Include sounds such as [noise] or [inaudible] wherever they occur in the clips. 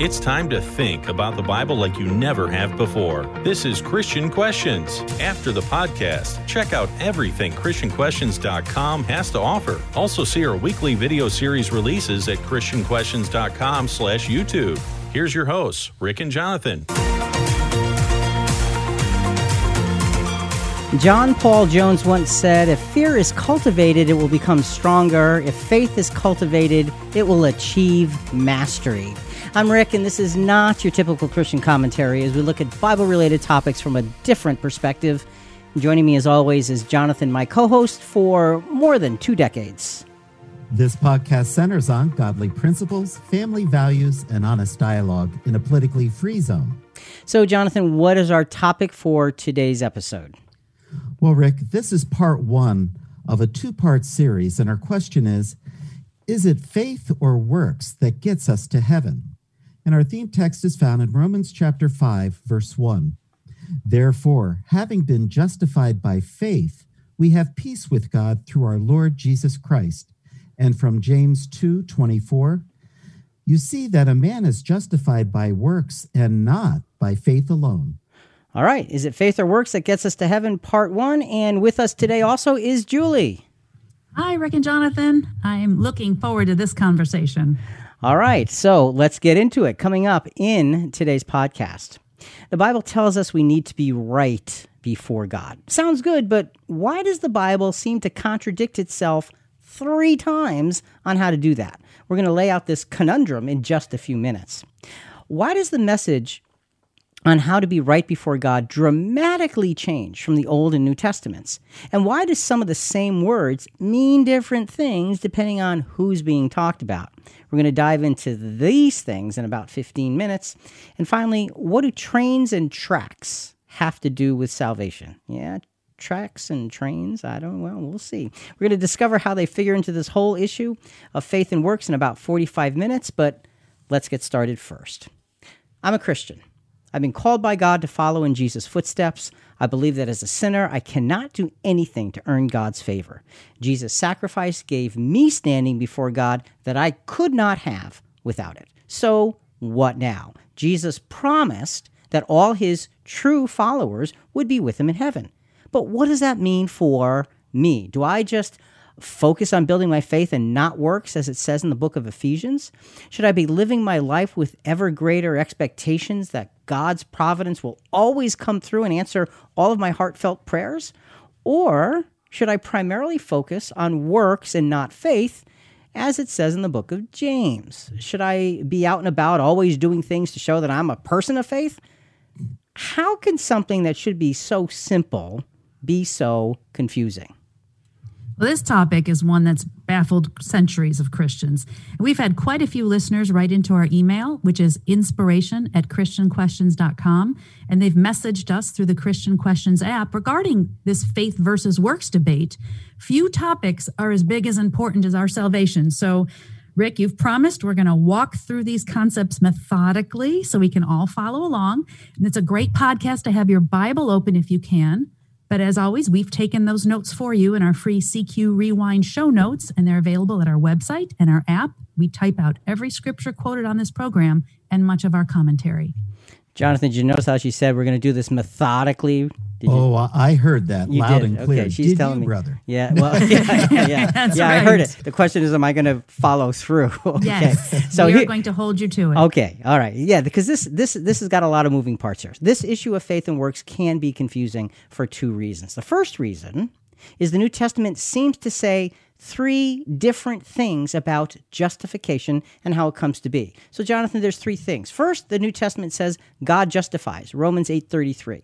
It's time to think about the Bible like you never have before. This is Christian Questions. After the podcast, check out everything ChristianQuestions.com has to offer. Also see our weekly video series releases at ChristianQuestions.com slash YouTube. Here's your hosts, Rick and Jonathan. John Paul Jones once said, If fear is cultivated, it will become stronger. If faith is cultivated, it will achieve mastery. I'm Rick, and this is not your typical Christian commentary as we look at Bible related topics from a different perspective. Joining me, as always, is Jonathan, my co host for more than two decades. This podcast centers on godly principles, family values, and honest dialogue in a politically free zone. So, Jonathan, what is our topic for today's episode? Well, Rick, this is part one of a two part series, and our question is Is it faith or works that gets us to heaven? And our theme text is found in Romans chapter 5, verse 1. Therefore, having been justified by faith, we have peace with God through our Lord Jesus Christ. And from James 2 24, you see that a man is justified by works and not by faith alone. All right. Is it faith or works that gets us to heaven? Part one. And with us today also is Julie. Hi, Rick and Jonathan. I'm looking forward to this conversation. All right. So let's get into it. Coming up in today's podcast, the Bible tells us we need to be right before God. Sounds good, but why does the Bible seem to contradict itself three times on how to do that? We're going to lay out this conundrum in just a few minutes. Why does the message on how to be right before God dramatically change from the Old and New Testaments? And why do some of the same words mean different things depending on who's being talked about? We're going to dive into these things in about 15 minutes. And finally, what do trains and tracks have to do with salvation? Yeah, tracks and trains. I don't, well, we'll see. We're going to discover how they figure into this whole issue of faith and works in about 45 minutes, but let's get started first. I'm a Christian. I've been called by God to follow in Jesus' footsteps. I believe that as a sinner, I cannot do anything to earn God's favor. Jesus' sacrifice gave me standing before God that I could not have without it. So, what now? Jesus promised that all his true followers would be with him in heaven. But what does that mean for me? Do I just focus on building my faith and not works, as it says in the book of Ephesians? Should I be living my life with ever greater expectations that God's providence will always come through and answer all of my heartfelt prayers? Or should I primarily focus on works and not faith? As it says in the book of James, should I be out and about always doing things to show that I'm a person of faith? How can something that should be so simple be so confusing? Well, this topic is one that's baffled centuries of Christians. We've had quite a few listeners write into our email, which is inspiration at christianquestions.com. And they've messaged us through the Christian Questions app regarding this faith versus works debate. Few topics are as big as important as our salvation. So, Rick, you've promised we're going to walk through these concepts methodically so we can all follow along. And it's a great podcast to have your Bible open if you can. But as always, we've taken those notes for you in our free CQ Rewind show notes, and they're available at our website and our app. We type out every scripture quoted on this program and much of our commentary. Jonathan, did you notice how she said we're going to do this methodically? Did oh, you? I heard that you loud did. and clear. Okay, she's did telling you, me, brother. Yeah, [laughs] well, yeah, yeah, yeah. [laughs] That's yeah I heard it. The question is, am I going to follow through? [laughs] okay. Yes, so we here- are going to hold you to it. Okay, all right, yeah, because this this this has got a lot of moving parts here. This issue of faith and works can be confusing for two reasons. The first reason is the New Testament seems to say three different things about justification and how it comes to be. So, Jonathan, there's three things. First, the New Testament says God justifies. Romans eight thirty three.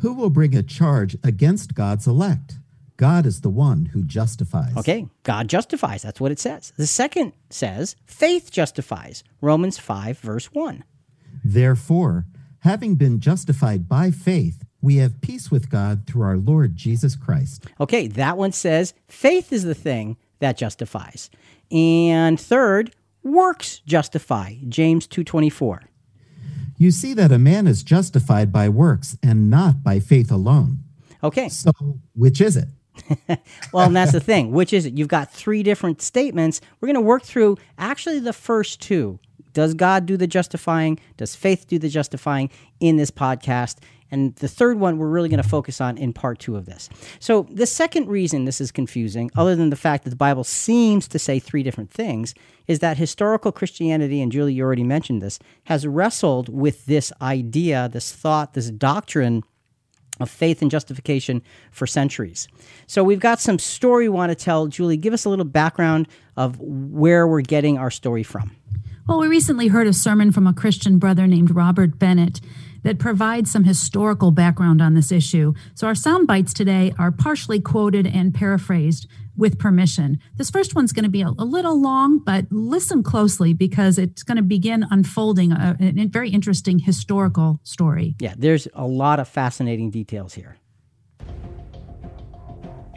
Who will bring a charge against God's elect? God is the one who justifies. Okay, God justifies. That's what it says. The second says faith justifies. Romans 5, verse 1. Therefore, having been justified by faith, we have peace with God through our Lord Jesus Christ. Okay, that one says faith is the thing that justifies. And third, works justify. James 2:24. You see that a man is justified by works and not by faith alone. Okay. So, which is it? [laughs] Well, and that's the thing. Which is it? You've got three different statements. We're going to work through actually the first two Does God do the justifying? Does faith do the justifying in this podcast? And the third one we're really going to focus on in part two of this. So, the second reason this is confusing, other than the fact that the Bible seems to say three different things, is that historical Christianity, and Julie, you already mentioned this, has wrestled with this idea, this thought, this doctrine of faith and justification for centuries. So we've got some story we want to tell. Julie, give us a little background of where we're getting our story from. Well, we recently heard a sermon from a Christian brother named Robert Bennett that provides some historical background on this issue. So our sound bites today are partially quoted and paraphrased with permission. This first one's going to be a, a little long, but listen closely because it's going to begin unfolding a, a very interesting historical story. Yeah, there's a lot of fascinating details here.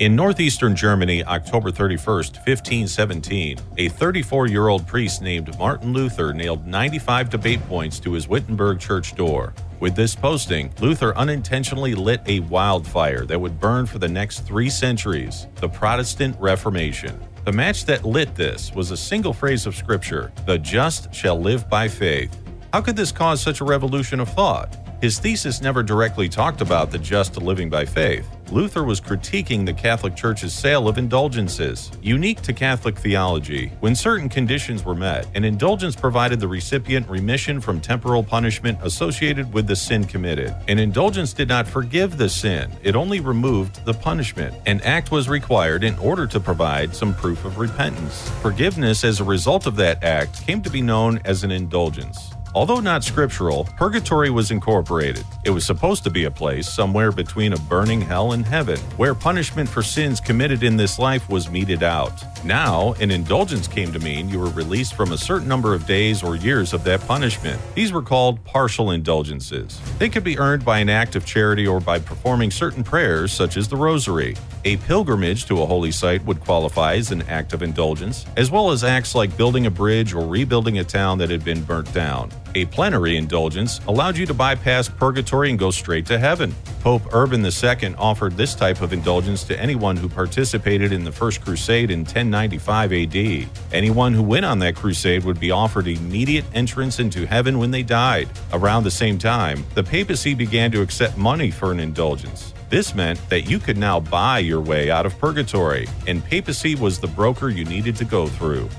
In northeastern Germany, October 31st, 1517, a 34 year old priest named Martin Luther nailed 95 debate points to his Wittenberg church door. With this posting, Luther unintentionally lit a wildfire that would burn for the next three centuries the Protestant Reformation. The match that lit this was a single phrase of Scripture the just shall live by faith. How could this cause such a revolution of thought? His thesis never directly talked about the just living by faith. Luther was critiquing the Catholic Church's sale of indulgences. Unique to Catholic theology, when certain conditions were met, an indulgence provided the recipient remission from temporal punishment associated with the sin committed. An indulgence did not forgive the sin, it only removed the punishment. An act was required in order to provide some proof of repentance. Forgiveness as a result of that act came to be known as an indulgence. Although not scriptural, purgatory was incorporated. It was supposed to be a place somewhere between a burning hell and heaven, where punishment for sins committed in this life was meted out. Now, an indulgence came to mean you were released from a certain number of days or years of that punishment. These were called partial indulgences. They could be earned by an act of charity or by performing certain prayers, such as the Rosary. A pilgrimage to a holy site would qualify as an act of indulgence, as well as acts like building a bridge or rebuilding a town that had been burnt down. A plenary indulgence allowed you to bypass purgatory and go straight to heaven. Pope Urban II offered this type of indulgence to anyone who participated in the First Crusade in 1095 AD. Anyone who went on that crusade would be offered immediate entrance into heaven when they died. Around the same time, the papacy began to accept money for an indulgence. This meant that you could now buy your way out of purgatory, and papacy was the broker you needed to go through.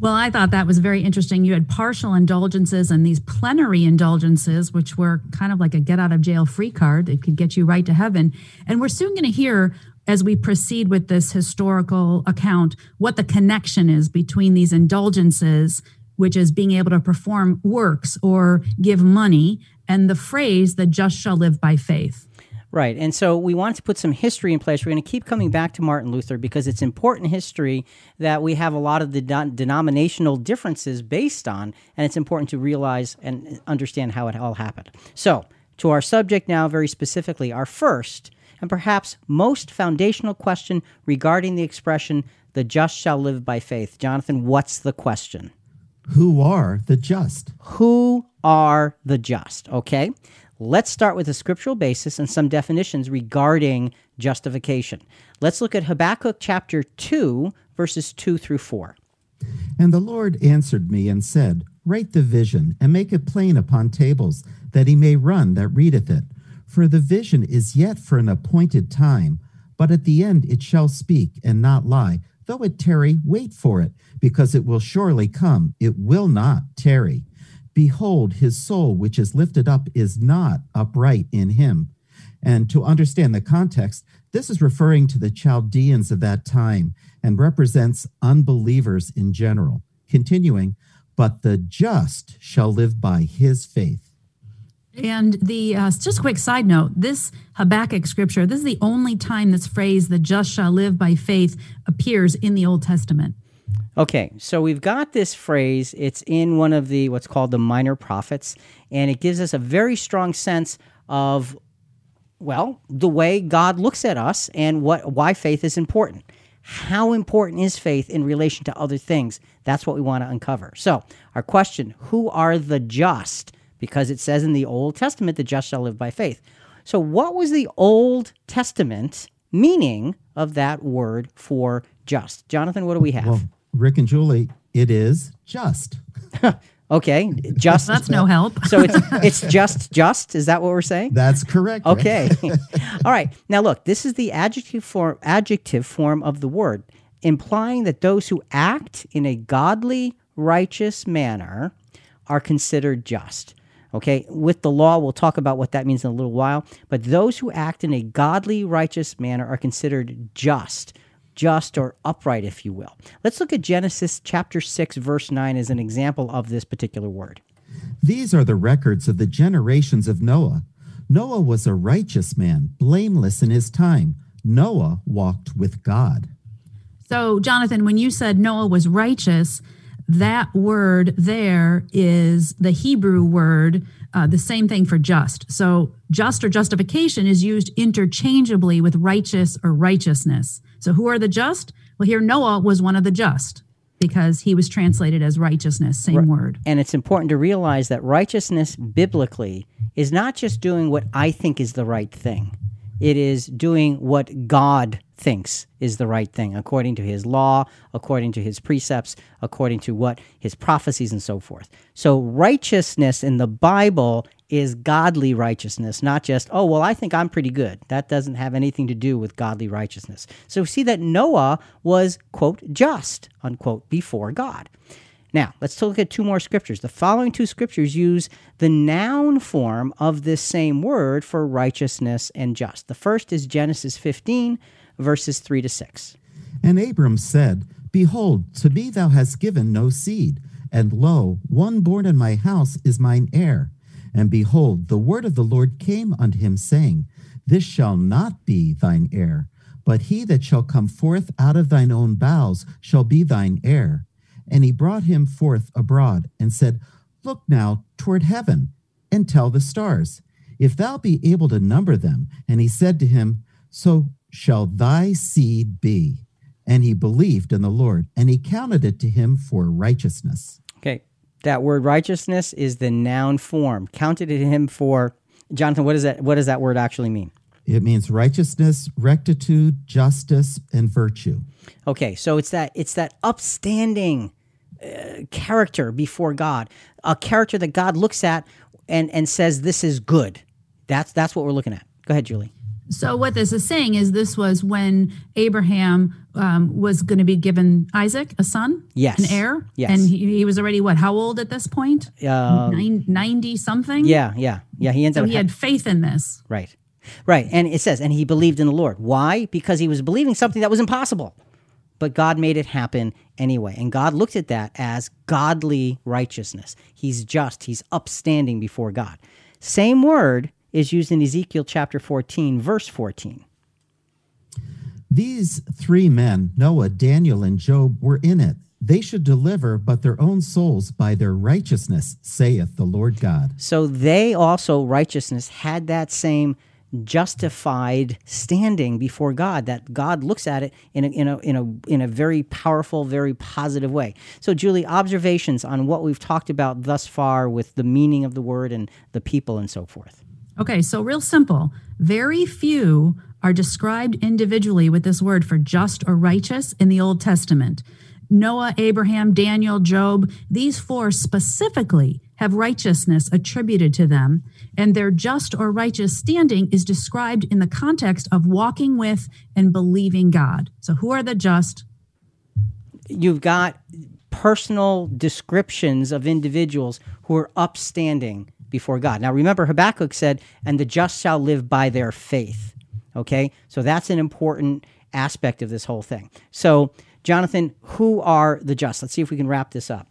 Well, I thought that was very interesting. You had partial indulgences and these plenary indulgences, which were kind of like a get out of jail free card that could get you right to heaven. And we're soon going to hear as we proceed with this historical account what the connection is between these indulgences, which is being able to perform works or give money, and the phrase, the just shall live by faith. Right. And so we wanted to put some history in place. We're going to keep coming back to Martin Luther because it's important history that we have a lot of the denominational differences based on, and it's important to realize and understand how it all happened. So, to our subject now, very specifically, our first and perhaps most foundational question regarding the expression, the just shall live by faith. Jonathan, what's the question? Who are the just? Who are the just? Okay. Let's start with a scriptural basis and some definitions regarding justification. Let's look at Habakkuk chapter 2, verses 2 through 4. And the Lord answered me and said, Write the vision and make it plain upon tables, that he may run that readeth it. For the vision is yet for an appointed time, but at the end it shall speak and not lie. Though it tarry, wait for it, because it will surely come. It will not tarry. Behold, his soul, which is lifted up, is not upright in him. And to understand the context, this is referring to the Chaldeans of that time and represents unbelievers in general. Continuing, but the just shall live by his faith. And the uh, just quick side note: this Habakkuk scripture, this is the only time this phrase "the just shall live by faith" appears in the Old Testament. Okay, so we've got this phrase. It's in one of the what's called the minor prophets, and it gives us a very strong sense of, well, the way God looks at us and what why faith is important. How important is faith in relation to other things? That's what we want to uncover. So, our question who are the just? Because it says in the Old Testament, the just shall live by faith. So, what was the Old Testament meaning of that word for just? Jonathan, what do we have? Well, Rick and Julie, it is just. [laughs] Okay, just. That's no help. so it's it's just just. Is that what we're saying? That's correct. Okay. [laughs] All right. Now look, this is the adjective form adjective form of the word, implying that those who act in a godly, righteous manner are considered just. Okay, with the law, we'll talk about what that means in a little while. But those who act in a godly, righteous manner are considered just, just or upright, if you will. Let's look at Genesis chapter 6, verse 9 as an example of this particular word. These are the records of the generations of Noah. Noah was a righteous man, blameless in his time. Noah walked with God. So, Jonathan, when you said Noah was righteous, that word there is the Hebrew word, uh, the same thing for just. So, just or justification is used interchangeably with righteous or righteousness. So, who are the just? Well, here Noah was one of the just because he was translated as righteousness, same word. And it's important to realize that righteousness biblically is not just doing what I think is the right thing, it is doing what God thinks is the right thing, according to his law, according to his precepts, according to what his prophecies and so forth. So, righteousness in the Bible is godly righteousness, not just, oh, well, I think I'm pretty good. That doesn't have anything to do with godly righteousness. So, we see that Noah was, quote, just, unquote, before God. Now, let's look at two more scriptures. The following two scriptures use the noun form of this same word for righteousness and just. The first is Genesis 15, verses 3 to 6. And Abram said, Behold, to me thou hast given no seed, and lo, one born in my house is mine heir. And behold, the word of the Lord came unto him, saying, This shall not be thine heir, but he that shall come forth out of thine own bowels shall be thine heir. And he brought him forth abroad, and said, Look now toward heaven, and tell the stars, if thou be able to number them. And he said to him, So shall thy seed be. And he believed in the Lord, and he counted it to him for righteousness. Okay, that word righteousness is the noun form. Counted it to him for, Jonathan, what, is that, what does that word actually mean? It means righteousness, rectitude, justice, and virtue. Okay, so it's that it's that upstanding uh, character before God, a character that God looks at and and says this is good. That's that's what we're looking at. Go ahead, Julie. So, what this is saying is this was when Abraham um, was going to be given Isaac a son, Yes. an heir. Yes. And he, he was already, what, how old at this point? Uh, Nine, 90 something? yeah, yeah, yeah. He ends up So up he had faith in this. right, right, and it says, and he believed in the Lord. Why? Because he was believing something that was impossible, but God made it happen anyway. And God looked at that as godly righteousness. He's just. He's upstanding before God. Same word is used in Ezekiel chapter fourteen, verse fourteen. These three men, Noah, Daniel, and Job, were in it. They should deliver but their own souls by their righteousness, saith the Lord God. So they also, righteousness, had that same justified standing before God, that God looks at it in a, in a, in a, in a very powerful, very positive way. So, Julie, observations on what we've talked about thus far with the meaning of the word and the people and so forth. Okay, so real simple. Very few are described individually with this word for just or righteous in the Old Testament. Noah, Abraham, Daniel, Job, these four specifically have righteousness attributed to them, and their just or righteous standing is described in the context of walking with and believing God. So, who are the just? You've got personal descriptions of individuals who are upstanding before God. Now, remember, Habakkuk said, and the just shall live by their faith. Okay? So that's an important aspect of this whole thing. So, Jonathan, who are the just? Let's see if we can wrap this up.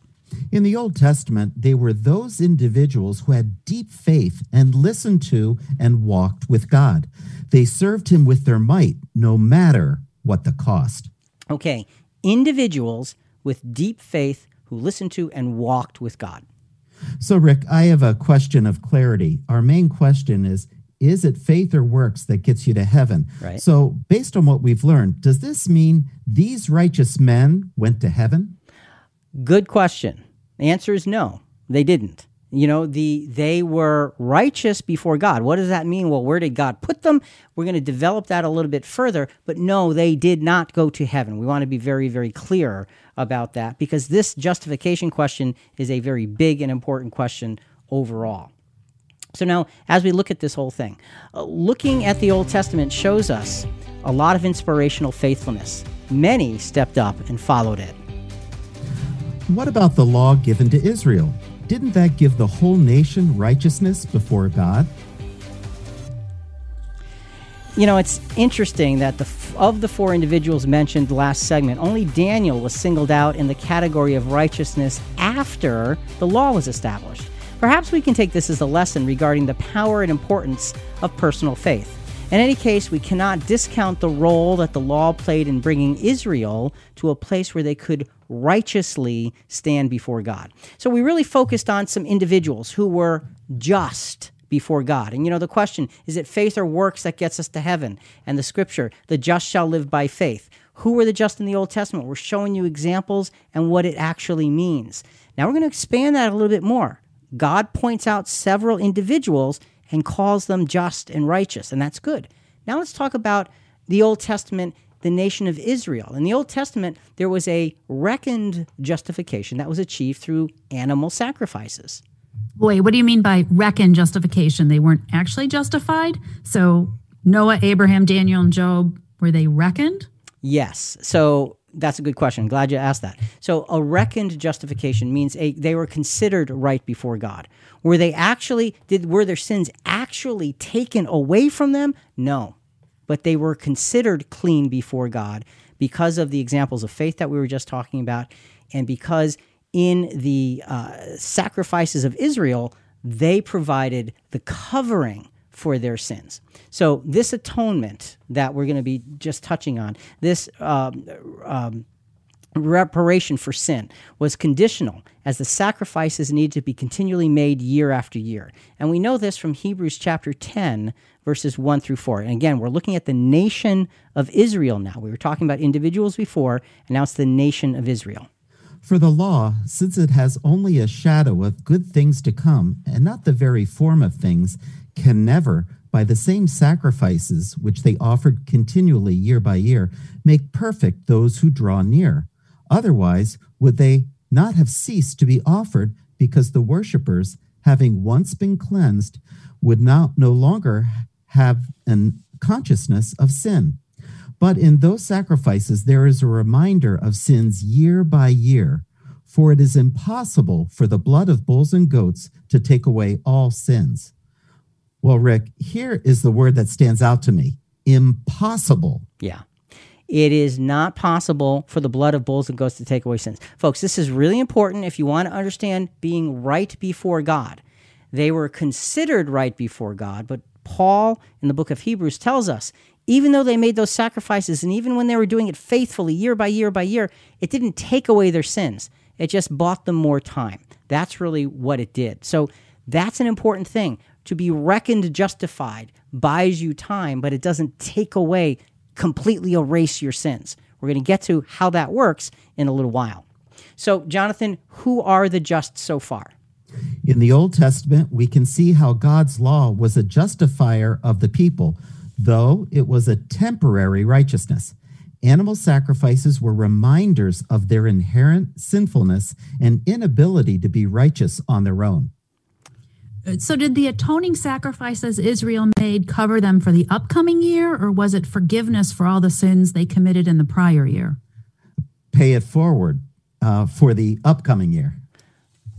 In the Old Testament, they were those individuals who had deep faith and listened to and walked with God. They served him with their might, no matter what the cost. Okay, individuals with deep faith who listened to and walked with God. So, Rick, I have a question of clarity. Our main question is Is it faith or works that gets you to heaven? Right. So, based on what we've learned, does this mean these righteous men went to heaven? Good question. The answer is no, they didn't. You know, the they were righteous before God. What does that mean? Well, where did God put them? We're going to develop that a little bit further, but no, they did not go to heaven. We want to be very, very clear about that because this justification question is a very big and important question overall. So now, as we look at this whole thing, uh, looking at the Old Testament shows us a lot of inspirational faithfulness. Many stepped up and followed it. What about the law given to Israel? Didn't that give the whole nation righteousness before God? You know, it's interesting that the of the four individuals mentioned last segment, only Daniel was singled out in the category of righteousness after the law was established. Perhaps we can take this as a lesson regarding the power and importance of personal faith. In any case, we cannot discount the role that the law played in bringing Israel to a place where they could righteously stand before God. So we really focused on some individuals who were just before God. And you know, the question is it faith or works that gets us to heaven? And the scripture, the just shall live by faith. Who were the just in the Old Testament? We're showing you examples and what it actually means. Now we're going to expand that a little bit more. God points out several individuals and calls them just and righteous, and that's good. Now let's talk about the Old Testament the nation of Israel. In the Old Testament, there was a reckoned justification that was achieved through animal sacrifices. Wait, what do you mean by reckoned justification? They weren't actually justified? So Noah, Abraham, Daniel, and Job, were they reckoned? Yes. So that's a good question. Glad you asked that. So a reckoned justification means a, they were considered right before God. Were they actually did were their sins actually taken away from them? No but they were considered clean before God because of the examples of faith that we were just talking about, and because in the uh, sacrifices of Israel, they provided the covering for their sins. So, this atonement that we're going to be just touching on, this um, um, reparation for sin was conditional as the sacrifices needed to be continually made year after year. And we know this from Hebrews chapter 10, verses 1 through 4. And again, we're looking at the nation of Israel now. We were talking about individuals before, and now it's the nation of Israel. For the law, since it has only a shadow of good things to come, and not the very form of things, can never, by the same sacrifices which they offered continually year by year, make perfect those who draw near. Otherwise, would they not have ceased to be offered because the worshippers, having once been cleansed, would now no longer have a consciousness of sin. But in those sacrifices, there is a reminder of sins year by year, for it is impossible for the blood of bulls and goats to take away all sins. Well, Rick, here is the word that stands out to me impossible. Yeah. It is not possible for the blood of bulls and goats to take away sins. Folks, this is really important if you want to understand being right before God. They were considered right before God, but Paul in the book of Hebrews tells us even though they made those sacrifices and even when they were doing it faithfully year by year by year, it didn't take away their sins. It just bought them more time. That's really what it did. So that's an important thing. To be reckoned justified buys you time, but it doesn't take away, completely erase your sins. We're going to get to how that works in a little while. So, Jonathan, who are the just so far? In the Old Testament, we can see how God's law was a justifier of the people, though it was a temporary righteousness. Animal sacrifices were reminders of their inherent sinfulness and inability to be righteous on their own. So, did the atoning sacrifices Israel made cover them for the upcoming year, or was it forgiveness for all the sins they committed in the prior year? Pay it forward uh, for the upcoming year.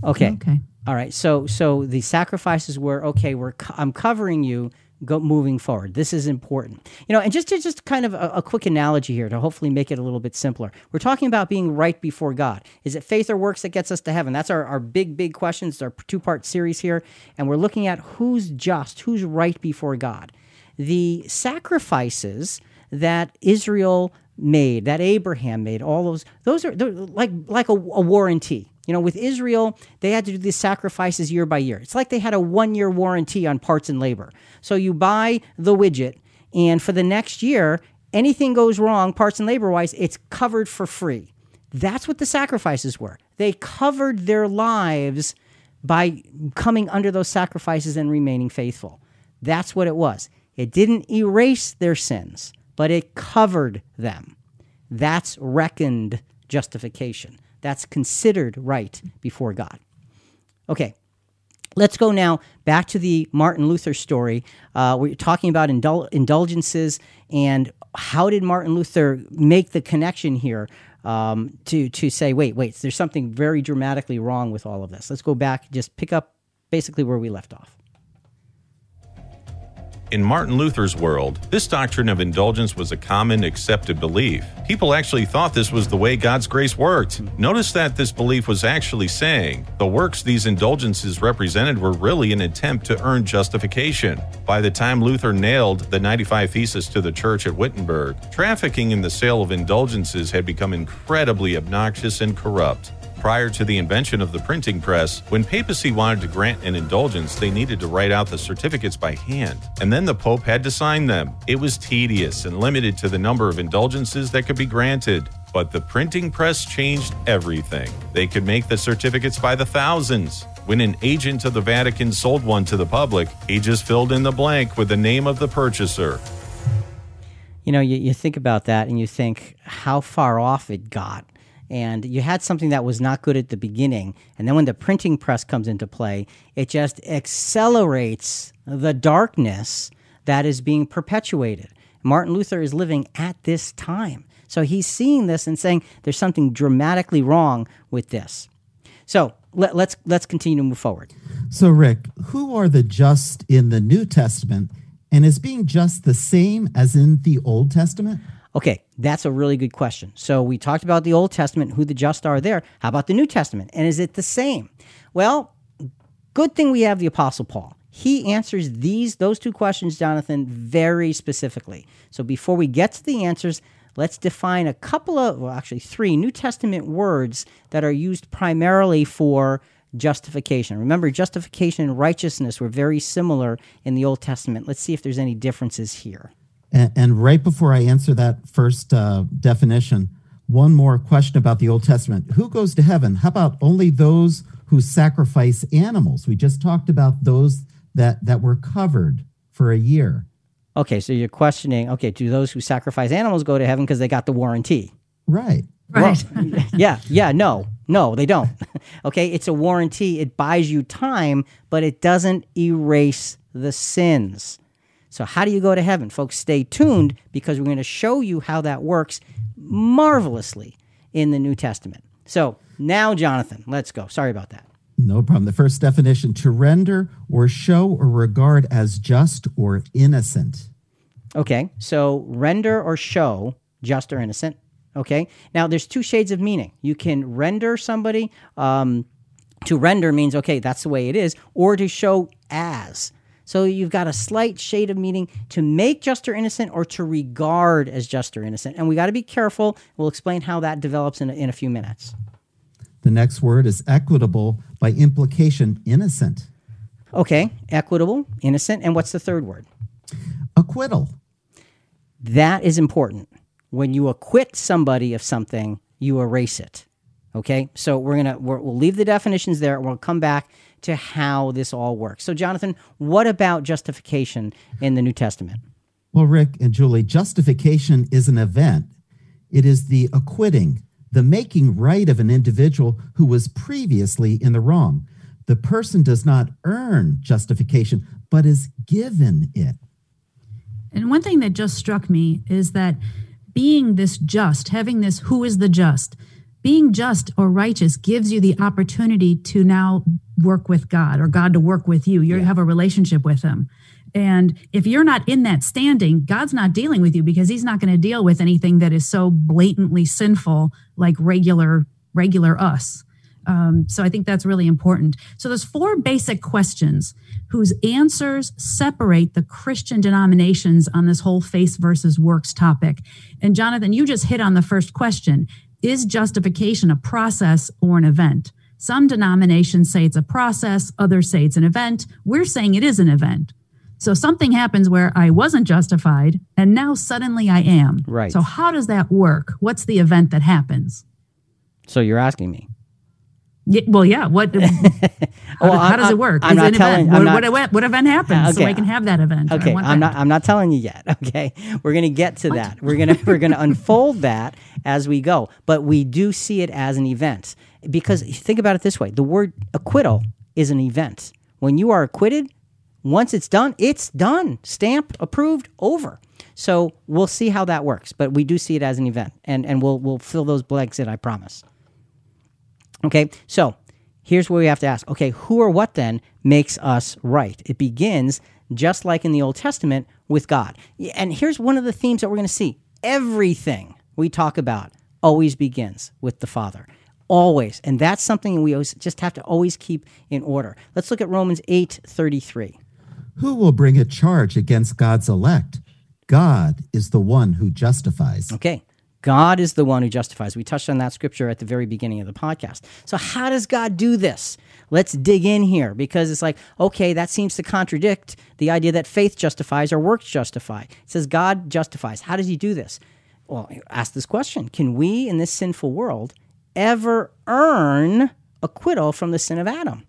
Okay. Okay. All right. So so the sacrifices were okay. We're co- I'm covering you. Go moving forward. This is important. You know, and just to just kind of a, a, quick analogy here to hopefully make it a little bit simpler. We're talking about being right before God. Is it faith or works that gets us to heaven? That's our, our big, big questions. Our two part series here. And we're looking at who's just, who's right before God. The sacrifices that Israel made, that Abraham made, all those, those are like like a, a warranty you know, with Israel, they had to do these sacrifices year by year. It's like they had a one year warranty on parts and labor. So you buy the widget, and for the next year, anything goes wrong, parts and labor wise, it's covered for free. That's what the sacrifices were. They covered their lives by coming under those sacrifices and remaining faithful. That's what it was. It didn't erase their sins, but it covered them. That's reckoned justification. That's considered right before God. Okay, let's go now back to the Martin Luther story. Uh, we're talking about indul- indulgences and how did Martin Luther make the connection here um, to to say, wait, wait, there's something very dramatically wrong with all of this. Let's go back, just pick up basically where we left off. In Martin Luther's world, this doctrine of indulgence was a common accepted belief. People actually thought this was the way God's grace worked. Notice that this belief was actually saying the works these indulgences represented were really an attempt to earn justification. By the time Luther nailed the 95 Thesis to the church at Wittenberg, trafficking in the sale of indulgences had become incredibly obnoxious and corrupt prior to the invention of the printing press, when papacy wanted to grant an indulgence, they needed to write out the certificates by hand, and then the pope had to sign them. It was tedious and limited to the number of indulgences that could be granted. But the printing press changed everything. They could make the certificates by the thousands. When an agent of the Vatican sold one to the public, he just filled in the blank with the name of the purchaser. You know, you, you think about that and you think how far off it got and you had something that was not good at the beginning and then when the printing press comes into play it just accelerates the darkness that is being perpetuated martin luther is living at this time so he's seeing this and saying there's something dramatically wrong with this so let, let's let's continue to move forward So, Rick, who are the just in the New Testament? And is being just the same as in the Old Testament? Okay, that's a really good question. So we talked about the Old Testament, who the just are there. How about the New Testament? And is it the same? Well, good thing we have the Apostle Paul. He answers these those two questions, Jonathan, very specifically. So before we get to the answers, let's define a couple of well, actually three New Testament words that are used primarily for justification. Remember, justification and righteousness were very similar in the Old Testament. Let's see if there's any differences here. And, and right before I answer that first uh, definition, one more question about the Old Testament. Who goes to heaven? How about only those who sacrifice animals? We just talked about those that, that were covered for a year. Okay, so you're questioning, okay, do those who sacrifice animals go to heaven because they got the warranty? Right. Right. [laughs] yeah, yeah, no, no, they don't. [laughs] okay, it's a warranty. It buys you time, but it doesn't erase the sins. So, how do you go to heaven? Folks, stay tuned because we're going to show you how that works marvelously in the New Testament. So, now, Jonathan, let's go. Sorry about that. No problem. The first definition to render or show or regard as just or innocent. Okay, so render or show, just or innocent. Okay, now there's two shades of meaning. You can render somebody. Um, to render means okay, that's the way it is, or to show as. So you've got a slight shade of meaning to make just or innocent, or to regard as just or innocent. And we got to be careful. We'll explain how that develops in a, in a few minutes. The next word is equitable, by implication, innocent. Okay, equitable, innocent, and what's the third word? Acquittal. That is important. When you acquit somebody of something, you erase it. Okay, so we're gonna we're, we'll leave the definitions there. And we'll come back to how this all works. So, Jonathan, what about justification in the New Testament? Well, Rick and Julie, justification is an event. It is the acquitting, the making right of an individual who was previously in the wrong. The person does not earn justification, but is given it. And one thing that just struck me is that being this just, having this who is the just, being just or righteous gives you the opportunity to now work with God or God to work with you. You have a relationship with Him. And if you're not in that standing, God's not dealing with you because He's not going to deal with anything that is so blatantly sinful like regular regular us. Um, so I think that's really important. So there's four basic questions whose answers separate the Christian denominations on this whole face versus works topic. And Jonathan, you just hit on the first question. Is justification a process or an event? Some denominations say it's a process, others say it's an event. We're saying it is an event. So something happens where I wasn't justified and now suddenly I am. Right. So how does that work? What's the event that happens? So you're asking me. Yeah, well, yeah. What? [laughs] how, Well, how I'm- does it work? I'm Is not telling- event? I'm What, not- what, event- what event happens so I can have that event? Okay, I'm that. not. I'm not telling you yet. [laughs] Okay, we're gonna get to that. We're gonna we're gonna [laughs] unfold that as we go. But we do see it as an event because think about it this way: the word acquittal is an event. When you are acquitted, once it's done, it's done. Stamped, approved. Over. So we'll see how that works. But we do see it as an event, and and we'll we'll fill those blanks in. I promise. Okay, so here's where we have to ask okay, who or what then makes us right? It begins just like in the Old Testament with God. And here's one of the themes that we're going to see everything we talk about always begins with the Father. Always. And that's something we always just have to always keep in order. Let's look at Romans 8 33. Who will bring a charge against God's elect? God is the one who justifies. Okay. God is the one who justifies. We touched on that scripture at the very beginning of the podcast. So, how does God do this? Let's dig in here because it's like, okay, that seems to contradict the idea that faith justifies or works justify. It says God justifies. How does he do this? Well, ask this question Can we in this sinful world ever earn acquittal from the sin of Adam?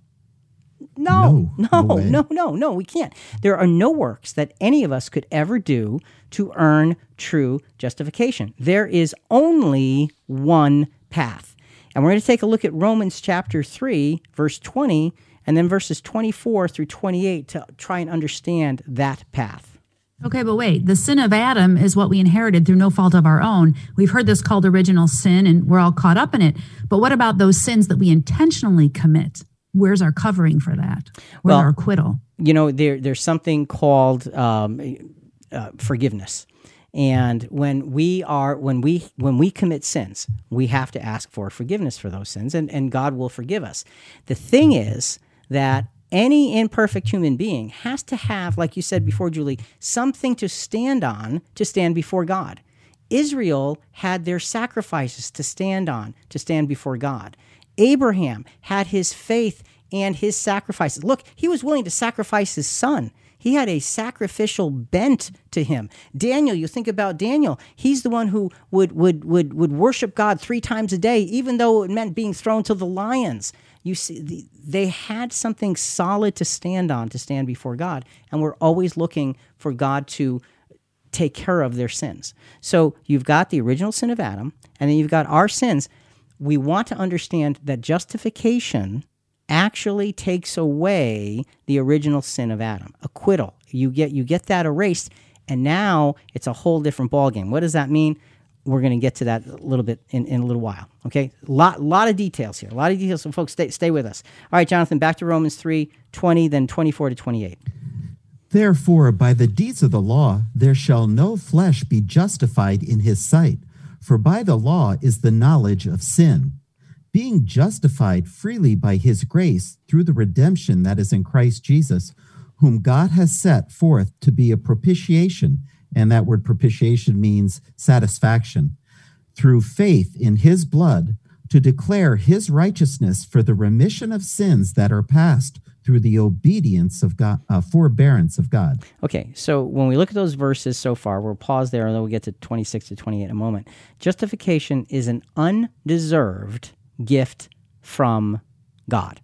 No, No, no, no no, no, we can't. There are no works that any of us could ever do to earn true justification. There is only one path. And we're going to take a look at Romans chapter 3, verse 20, and then verses 24 through 28 to try and understand that path. Okay, but wait. The sin of Adam is what we inherited through no fault of our own. We've heard this called original sin, and we're all caught up in it. But what about those sins that we intentionally commit? Where's our covering for that? Where's Well- our acquittal? you know there there's something called um, uh, forgiveness and when we are when we when we commit sins we have to ask for forgiveness for those sins and, and god will forgive us the thing is that any imperfect human being has to have like you said before julie something to stand on to stand before god Israel had their sacrifices to stand on, to stand before God. Abraham had his faith and his sacrifices. Look, he was willing to sacrifice his son. He had a sacrificial bent to him. Daniel, you think about Daniel, he's the one who would would would would worship God 3 times a day even though it meant being thrown to the lions. You see the, they had something solid to stand on to stand before God and we're always looking for God to take care of their sins. So you've got the original sin of Adam, and then you've got our sins. We want to understand that justification actually takes away the original sin of Adam. Acquittal. You get you get that erased, and now it's a whole different ballgame. What does that mean? We're going to get to that a little bit in, in a little while. Okay, lot lot of details here. A lot of details. So folks, stay stay with us. All right, Jonathan. Back to Romans 3, 20, then twenty four to twenty eight. Therefore, by the deeds of the law, there shall no flesh be justified in his sight, for by the law is the knowledge of sin. Being justified freely by his grace through the redemption that is in Christ Jesus, whom God has set forth to be a propitiation, and that word propitiation means satisfaction, through faith in his blood, to declare his righteousness for the remission of sins that are past through the obedience of God, uh, forbearance of God. Okay, so when we look at those verses so far, we'll pause there and then we'll get to 26 to 28 in a moment. Justification is an undeserved gift from God,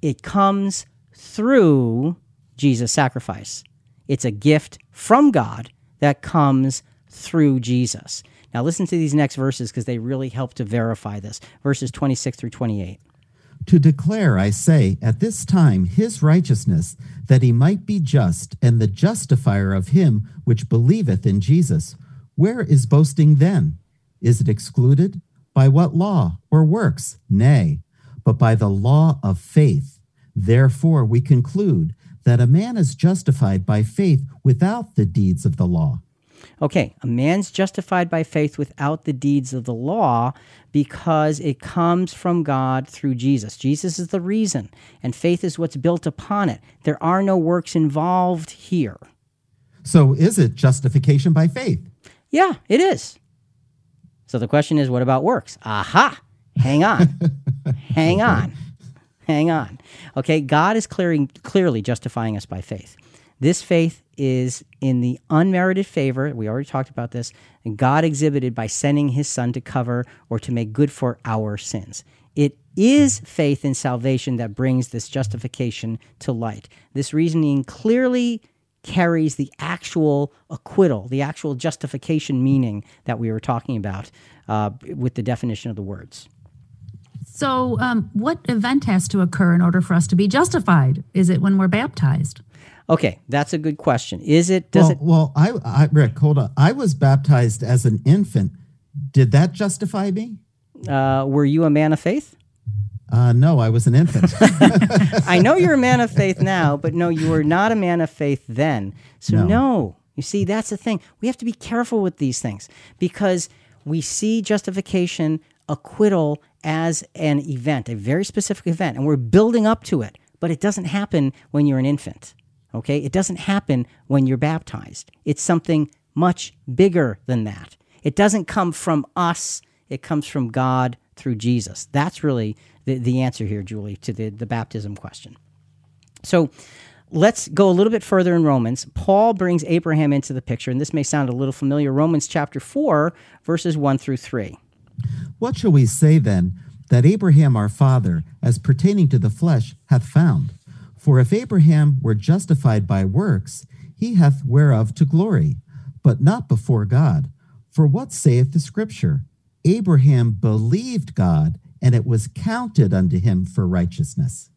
it comes through Jesus' sacrifice. It's a gift from God that comes through Jesus. Now, listen to these next verses because they really help to verify this. Verses 26 through 28. To declare, I say, at this time his righteousness, that he might be just and the justifier of him which believeth in Jesus. Where is boasting then? Is it excluded? By what law or works? Nay, but by the law of faith. Therefore we conclude that a man is justified by faith without the deeds of the law. Okay, a man's justified by faith without the deeds of the law because it comes from God through Jesus. Jesus is the reason, and faith is what's built upon it. There are no works involved here. So is it justification by faith? Yeah, it is. So the question is, what about works? Aha! Hang on. [laughs] Hang on. Hang on. Okay, God is clearing, clearly justifying us by faith. This faith is in the unmerited favor, we already talked about this, and God exhibited by sending his son to cover or to make good for our sins. It is faith in salvation that brings this justification to light. This reasoning clearly carries the actual acquittal, the actual justification meaning that we were talking about uh, with the definition of the words. So, um, what event has to occur in order for us to be justified? Is it when we're baptized? Okay, that's a good question. Is it? Does well, it? well, I, I, Rick, hold on. I was baptized as an infant. Did that justify me? Uh, were you a man of faith? Uh, no, I was an infant. [laughs] [laughs] I know you're a man of faith now, but no, you were not a man of faith then. So no. No. You see, that's the thing. We have to be careful with these things because we see justification, acquittal as an event, a very specific event, and we're building up to it. But it doesn't happen when you're an infant. Okay? It doesn't happen when you're baptized. It's something much bigger than that. It doesn't come from us, it comes from God through Jesus. That's really the, the answer here, Julie, to the, the baptism question. So let's go a little bit further in Romans. Paul brings Abraham into the picture, and this may sound a little familiar. Romans chapter 4, verses 1 through 3. what shall we say then that Abraham our father, as pertaining to the flesh, hath found? For if Abraham were justified by works, he hath whereof to glory, but not before God. For what saith the Scripture? Abraham believed God, and it was counted unto him for righteousness.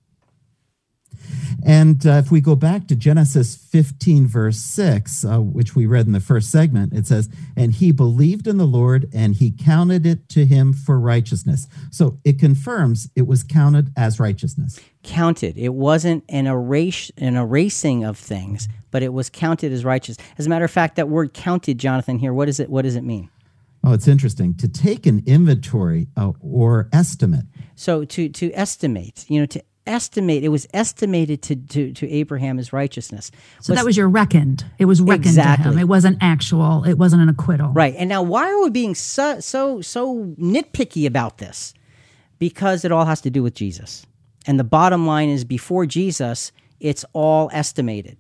And uh, if we go back to Genesis 15, verse 6, uh, which we read in the first segment, it says, And he believed in the Lord, and he counted it to him for righteousness. So it confirms it was counted as righteousness. Counted. It wasn't an, an erasing of things, but it was counted as righteous. As a matter of fact, that word counted, Jonathan, here, what, is it, what does it mean? Oh, it's interesting. To take an inventory uh, or estimate. So to, to estimate, you know, to estimate, it was estimated to, to, to Abraham as righteousness. So that was your reckoned. It was reckoned to him. It wasn't actual. It wasn't an acquittal. Right. And now why are we being so so so nitpicky about this? Because it all has to do with Jesus. And the bottom line is before Jesus, it's all estimated.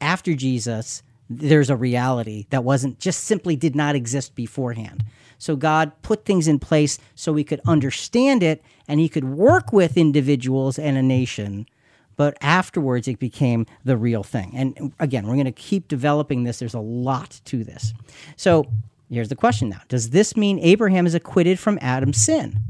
After Jesus, there's a reality that wasn't just simply did not exist beforehand. So God put things in place so we could understand it and he could work with individuals and a nation but afterwards it became the real thing. And again, we're going to keep developing this. There's a lot to this. So here's the question now Does this mean Abraham is acquitted from Adam's sin?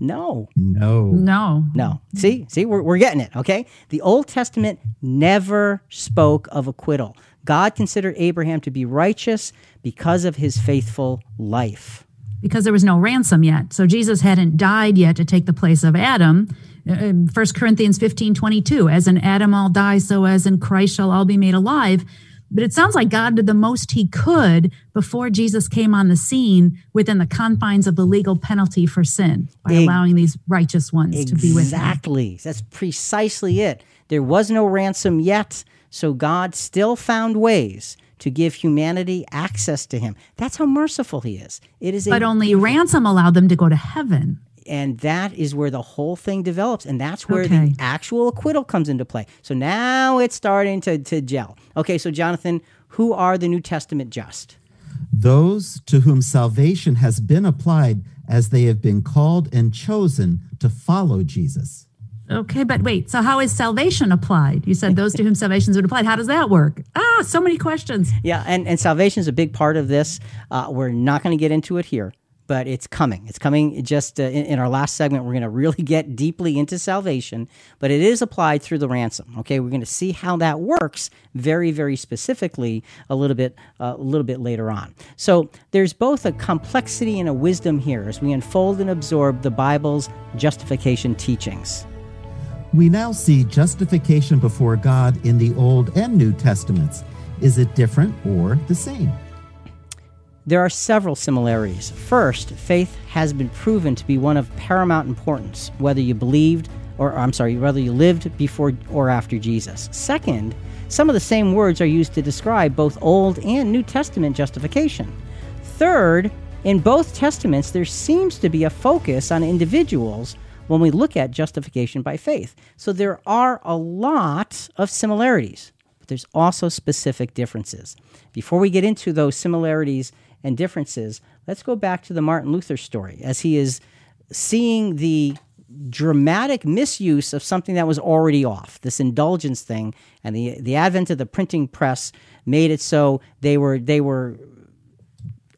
No. No. No. No. See, see, we're, we're getting it, okay? The Old Testament never spoke of acquittal. God considered Abraham to be righteous because of his faithful life. because there was no ransom yet. So Jesus hadn't died yet to take the place of Adam. Uh, First Corinthians 15, 22, as in Adam all die, so as in Christ shall all be made alive. But it sounds like God did the most he could before Jesus came on the scene within the confines of the legal penalty for sin by Ex- allowing these righteous ones to be with him. Exactly. That's precisely it. There was no ransom yet, so God still found ways to give humanity access to him. That's how merciful he is. It is a But only ransom allowed them to go to heaven. and that is where the whole thing develops and that's where Okay. the actual acquittal comes into play so now it's starting to, to gel okay so jonathan who are the new testament just Those to whom salvation has been applied as they have been called and chosen to follow Jesus. Okay, but wait. So how is salvation applied? You said those to whom salvation been applied. How does that work? Ah, so many questions. yeah and, and salvation is a big part of this uh, we're not going to get into it here but it's coming it's coming just uh, in, in our last segment we're going to really get deeply into salvation but it is applied through the ransom okay we're going to see how that works very very specifically a little bit uh, a little bit later on so there's both a complexity and a wisdom here as we unfold and absorb the bible's justification teachings We now see justification before God in the Old and New Testaments. Is it different or the same? There are several similarities. First, faith has been proven to be one of paramount importance, whether you believed or I'm sorry, whether you lived before or after Jesus. Second, some of the same words are used to describe both Old and New Testament justification. Third, in both testaments there seems to be a focus on individuals when we look at justification by faith. So there are a lot of similarities but there's also specific differences. Before we get into those similarities and differences, let's go back to the Martin Luther story as he is seeing the dramatic misuse of something that was already off this indulgence thing and the the advent of the printing press made it so they were they were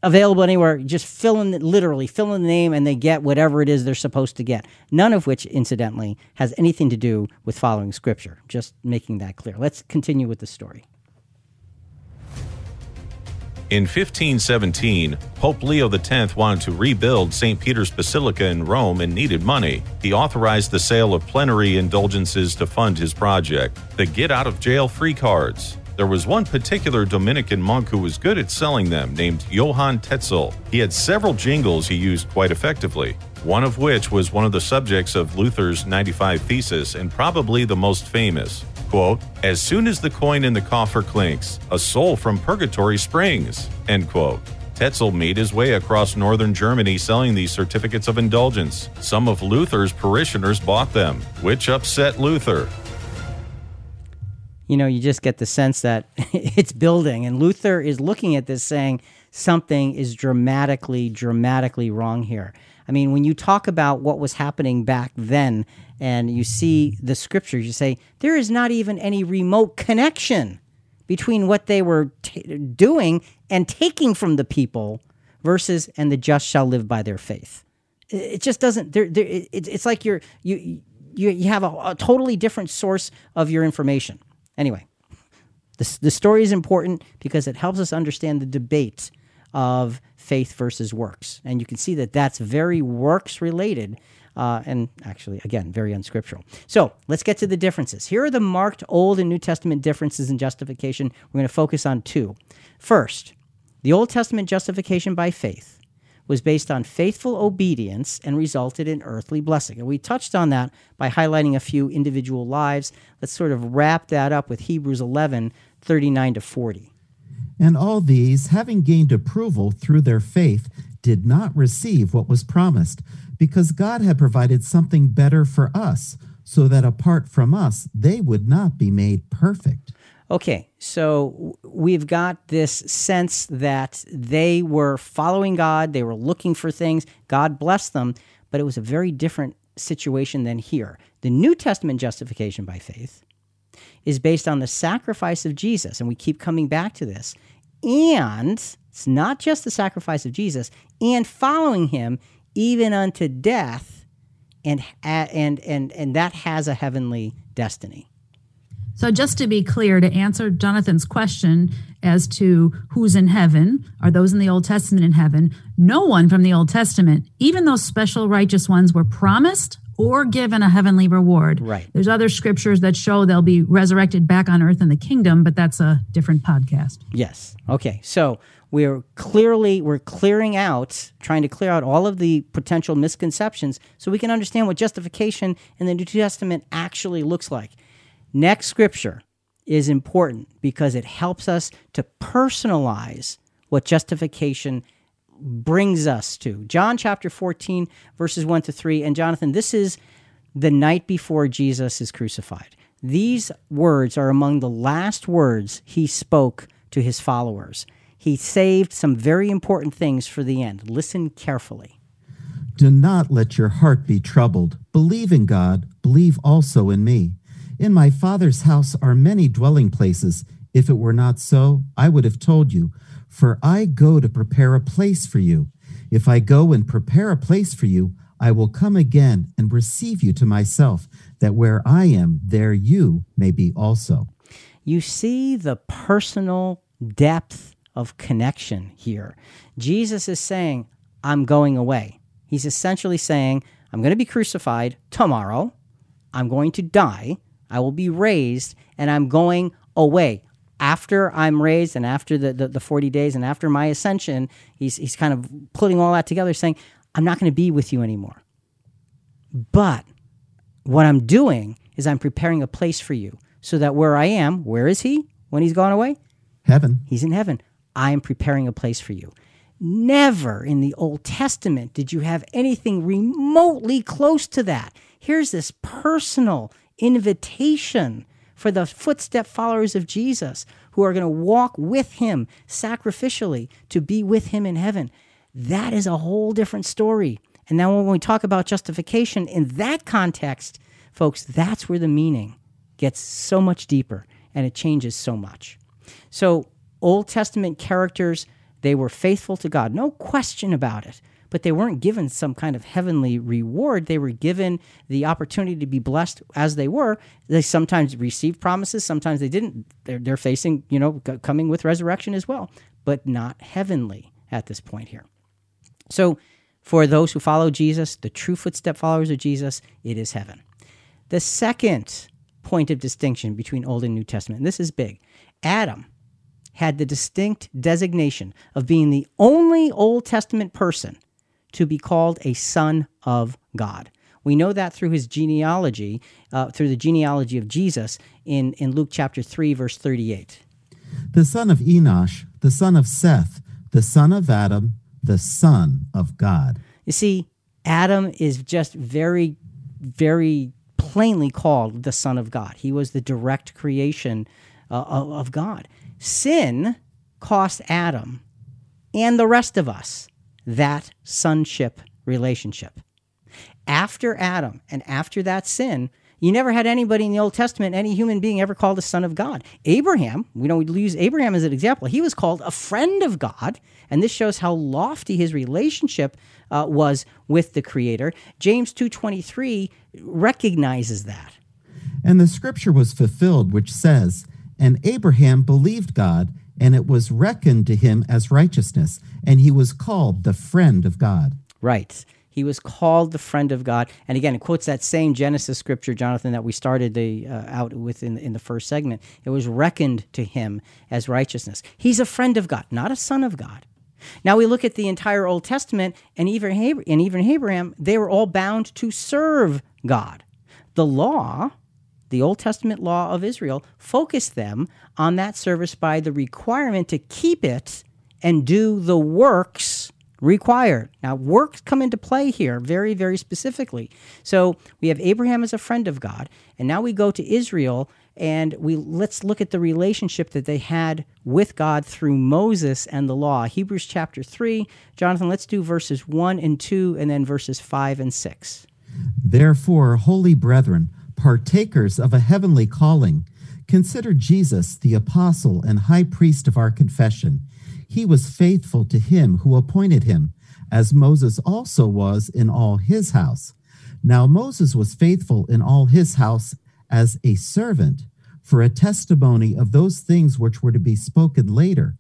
available anywhere just fill in literally fill in the name and they get whatever it is they're supposed to get none of which incidentally has anything to do with following scripture just making that clear let's continue with the story In 1517, Pope Leo X wanted to rebuild St. Peter's Basilica in Rome and needed money. He authorized the sale of plenary indulgences to fund his project, the get out of jail free cards. There was one particular Dominican monk who was good at selling them, named Johann Tetzel. He had several jingles he used quite effectively, one of which was one of the subjects of Luther's 95 Thesis and probably the most famous. Quote, as soon as the coin in the coffer clinks, a soul from purgatory springs. End quote. Tetzel made his way across northern Germany selling these certificates of indulgence. Some of Luther's parishioners bought them, which upset Luther. You know, you just get the sense that [laughs] it's building, and Luther is looking at this saying something is dramatically, dramatically wrong here. I mean, when you talk about what was happening back then and you see the scriptures, you say, there is not even any remote connection between what they were t- doing and taking from the people versus, and the just shall live by their faith. It just doesn't, it, it's like you're, you, you, you have a, a totally different source of your information. Anyway, the, the story is important because it helps us understand the debate of faith versus works. And you can see that that's very works related. Uh, and actually, again, very unscriptural. So let's get to the differences. Here are the marked Old and New Testament differences in justification. We're going to focus on two. First, the Old Testament justification by faith was based on faithful obedience and resulted in earthly blessing. And we touched on that by highlighting a few individual lives. Let's sort of wrap that up with Hebrews 11 39 to 40. And all these, having gained approval through their faith, did not receive what was promised, because God had provided something better for us, so that apart from us, they would not be made perfect. Okay, so we've got this sense that they were following God, they were looking for things, God blessed them, but it was a very different situation than here. The New Testament justification by faith is based on the sacrifice of Jesus, and we keep coming back to this. And it's not just the sacrifice of Jesus, and following him even unto death, and and and and that has a heavenly destiny. So, just to be clear, to answer Jonathan's question as to who's in heaven, are those in the Old Testament in heaven? No one from the Old Testament, even those special righteous ones, were promised or given a heavenly reward. Right. There's other scriptures that show they'll be resurrected back on earth in the kingdom, but that's a different podcast. Yes. Okay. So we're clearly we're clearing out, trying to clear out all of the potential misconceptions so we can understand what justification in the New Testament actually looks like. Next scripture is important because it helps us to personalize what justification brings us to. John chapter 14, verses 1 to 3. And Jonathan, this is the night before Jesus is crucified. These words are among the last words he spoke to his followers. He saved some very important things for the end. Listen carefully. Do not let your heart be troubled. Believe in God, believe also in me. In my Father's house are many dwelling places. If it were not so, I would have told you. For I go to prepare a place for you. If I go and prepare a place for you, I will come again and receive you to myself, that where I am, there you may be also. You see the personal depth of connection here. Jesus is saying, I'm going away. He's essentially saying, I'm going to be crucified tomorrow. I'm going to die. I will be raised, and I'm going away after I'm raised and after the, the, the, 40 days and after my ascension, he's, he's kind of putting all that together, saying, I'm not going to be with you anymore. But what I'm doing is I'm preparing a place for you so that where I am, where is he when he's gone away? Heaven. He's in heaven. I am preparing a place for you. Never in the Old Testament did you have anything remotely close to that. Here's this personal invitation for the footstep followers of Jesus who are going to walk with him sacrificially to be with him in heaven. That is a whole different story. And now, when we talk about justification in that context, folks, that's where the meaning gets so much deeper and it changes so much. So, Old Testament characters, they were faithful to God, no question about it. But they weren't given some kind of heavenly reward. They were given the opportunity to be blessed as they were. They sometimes received promises, sometimes they didn't. They're, they're facing, you know, coming with resurrection as well, but not heavenly at this point here. So, for those who follow Jesus, the true footstep followers of Jesus, it is heaven. The second point of distinction between Old and New Testament, and this is big Adam had the distinct designation of being the only Old Testament person to be called a son of God. We know that through his genealogy, uh, through the genealogy of Jesus in, in Luke chapter 3, verse 38. The son of Enosh, the son of Seth, the son of Adam, the son of God. You see, Adam is just very, very plainly called the son of God. He was the direct creation uh, of God. Sin cost Adam and the rest of us that sonship relationship. After Adam and after that sin, you never had anybody in the Old Testament, any human being ever called a son of God. Abraham, we we use Abraham as an example. He was called a friend of God, and this shows how lofty his relationship uh, was with the Creator. James two twenty three recognizes that. And the scripture was fulfilled, which says, "And Abraham believed God, and it was reckoned to him as righteousness, and he was called the friend of God." Right. He was called the friend of God. And again, it quotes that same Genesis scripture, Jonathan, that we started the uh, out with in, in the first segment. It was reckoned to him as righteousness. He's a friend of God, not a son of God. Now we look at the entire Old Testament, and even and even Abraham, they were all bound to serve God. The law, the Old Testament law of Israel, focused them on that service by the requirement to keep it and do the works required. Now, works come into play here very, very specifically. So we have Abraham as a friend of God, and now we go to Israel and we let's look at the relationship that they had with God through Moses and the law. Hebrews chapter 3. Jonathan, let's do verses 1 and 2 and then verses 5 and 6. Therefore, holy brethren, partakers of a heavenly calling, consider Jesus the apostle and high priest of our confession he was faithful to him who appointed him, as Moses also was in all his house. Now Moses was faithful in all his house as a servant for a testimony of those things which were to be spoken later.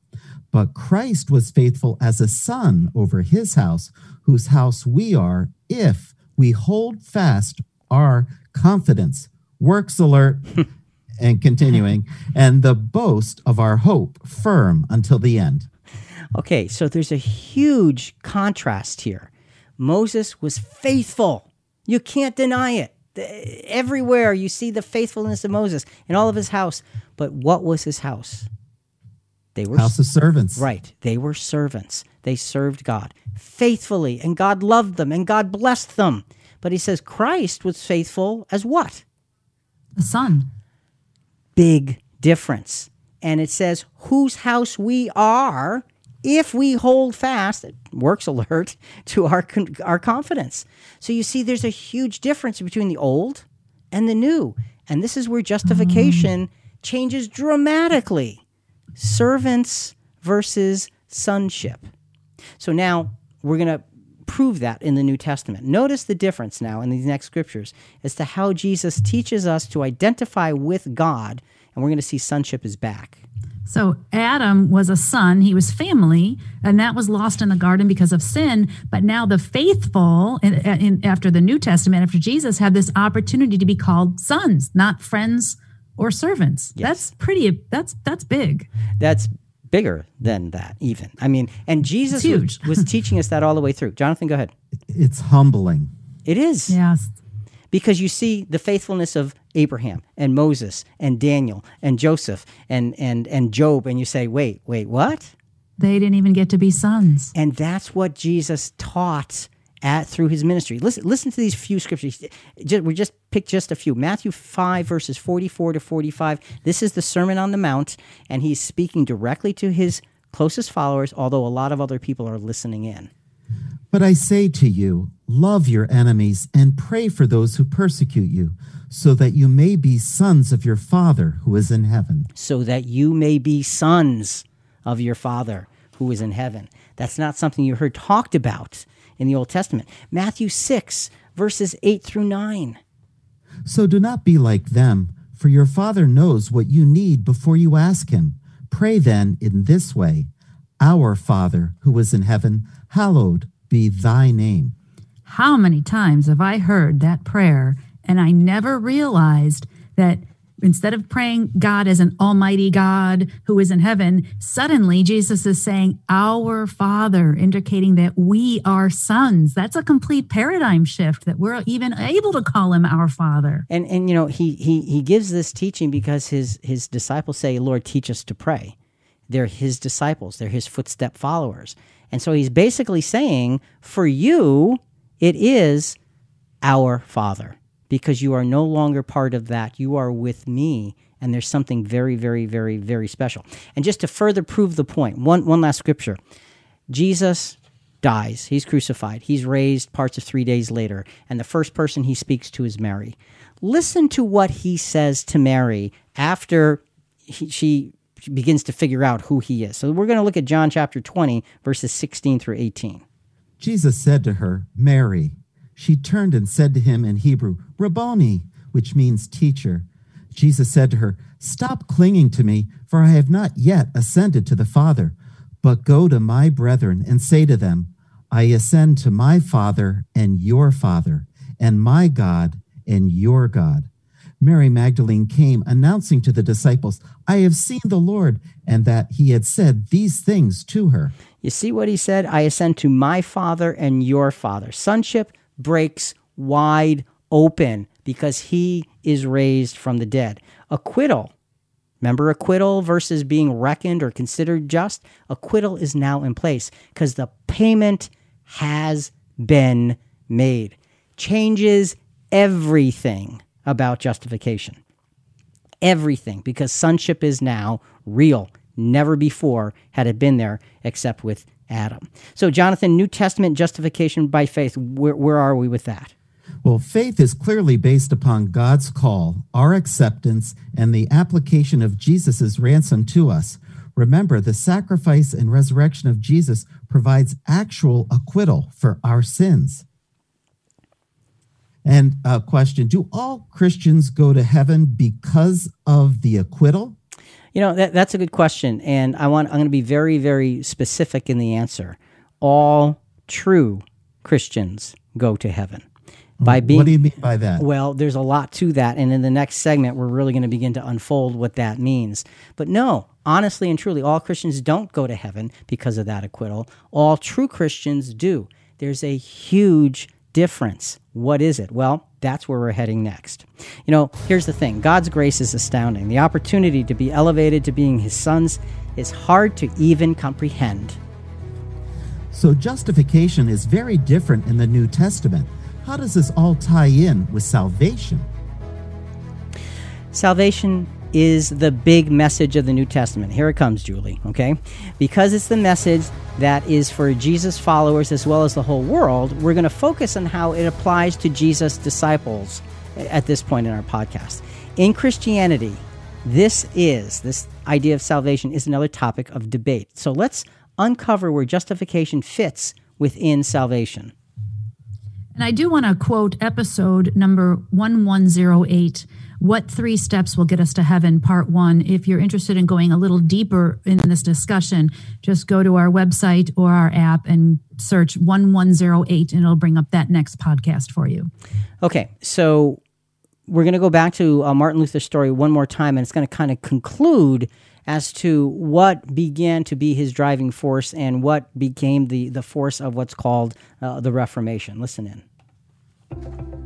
But Christ was faithful as a son over his house, whose house we are, if we hold fast our confidence. Works alert. [laughs] and continuing, and the boast of our hope firm until the end. Okay, so there's a huge contrast here. Moses was faithful. You can't deny it. Everywhere you see the faithfulness of Moses in all of his house. But what was his house? They were house of servants. Right. They were servants. They served God faithfully, and God loved them, and God blessed them. But he says Christ was faithful as what? The Son. Big difference. And it says, whose house we are if we hold fast, works alert, [laughs] to our, our confidence. So you see, there's a huge difference between the old and the new. And this is where justification mm. changes dramatically servants versus sonship. So now we're going to prove that in the New Testament. Notice the difference now in these next scriptures as to how Jesus teaches us to identify with God, and we're going to see sonship is back. So Adam was a son, he was family, and that was lost in the garden because of sin. But now the faithful, in, in, after the New Testament, after Jesus, have this opportunity to be called sons, not friends or servants. Yes. That's pretty. That's that's big. That's bigger than that, even. I mean, and Jesus was, was teaching us that all the way through. Jonathan, go ahead. It's humbling. It is. Yes because you see the faithfulness of Abraham and Moses and Daniel and Joseph and, and, and Job, and you say, wait, wait, what? They didn't even get to be sons. And that's what Jesus taught at through his ministry. Listen, listen to these few scriptures. Just, we just picked just a few. Matthew 5, verses 44 to 45. This is the Sermon on the Mount, and he's speaking directly to his closest followers, although a lot of other people are listening in. But I say to you, love your enemies and pray for those who persecute you, so that you may be sons of your Father who is in heaven. So that you may be sons of your Father who is in heaven. That's not something you heard talked about in the Old Testament. Matthew 6, verses 8 through 9. So do not be like them, for your Father knows what you need before you ask him. Pray then in this way Our Father who is in heaven, hallowed be thy name. How many times have I heard that prayer and I never realized that instead of praying God as an almighty God who is in heaven, suddenly Jesus is saying, Our Father, indicating that we are sons. That's a complete paradigm shift that we're even able to call him our Father. And and you know, he he he gives this teaching because his his disciples say, Lord, teach us to pray. They're his disciples, they're his footstep followers. And so he's basically saying, for you, it is our Father because you are no longer part of that. You are with me. And there's something very, very, very, very special. And just to further prove the point, one, one last scripture Jesus dies, he's crucified, he's raised parts of three days later, and the first person he speaks to is Mary. Listen to what he says to Mary after he, she begins to figure out who he is. So we're going to look at John chapter 20, verses 16 through 18. Jesus said to her, Mary. She turned and said to him in Hebrew, Rabboni, which means teacher. Jesus said to her, Stop clinging to me, for I have not yet ascended to the Father. But go to my brethren and say to them, I ascend to my Father and your Father, and my God and your God. Mary Magdalene came, announcing to the disciples, I have seen the Lord, and that he had said these things to her. You see what he said? I ascend to my Father and your Father. Sonship breaks wide open because he is raised from the dead. Acquittal. Remember acquittal versus being reckoned or considered just? Acquittal is now in place because the payment has been made. Changes everything about justification. Everything, because sonship is now real. Never before had it been there except with Adam. So, Jonathan, New Testament justification by faith, where, where are we with that? Well, faith is clearly based upon God's call, our acceptance, and the application of Jesus' ransom to us. Remember, the sacrifice and resurrection of Jesus provides actual acquittal for our sins. And a question Do all Christians go to heaven because of the acquittal? You know, that, that's a good question. And I want, I'm going to be very, very specific in the answer. All true Christians go to heaven. By being, what do you mean by that? Well, there's a lot to that. And in the next segment, we're really going to begin to unfold what that means. But no, honestly and truly, all Christians don't go to heaven because of that acquittal. All true Christians do. There's a huge difference. What is it? Well, that's where we're heading next. You know, here's the thing God's grace is astounding. The opportunity to be elevated to being his sons is hard to even comprehend. So, justification is very different in the New Testament. How does this all tie in with salvation? Salvation is the big message of the New Testament. Here it comes, Julie, okay? Because it's the message that is for Jesus' followers as well as the whole world, we're going to focus on how it applies to Jesus' disciples at this point in our podcast. In Christianity, this is, this idea of salvation is another topic of debate. So let's uncover where justification fits within salvation. And I do want to quote episode number 1108 what Three Steps Will Get Us to Heaven, Part One. If you're interested in going a little deeper in this discussion, just go to our website or our app and search 1108, and it'll bring up that next podcast for you. Okay, so we're going to go back to uh, Martin Luther's story one more time, and it's going to kind of conclude as to what began to be his driving force and what became the, the force of what's called uh, the Reformation. Listen in.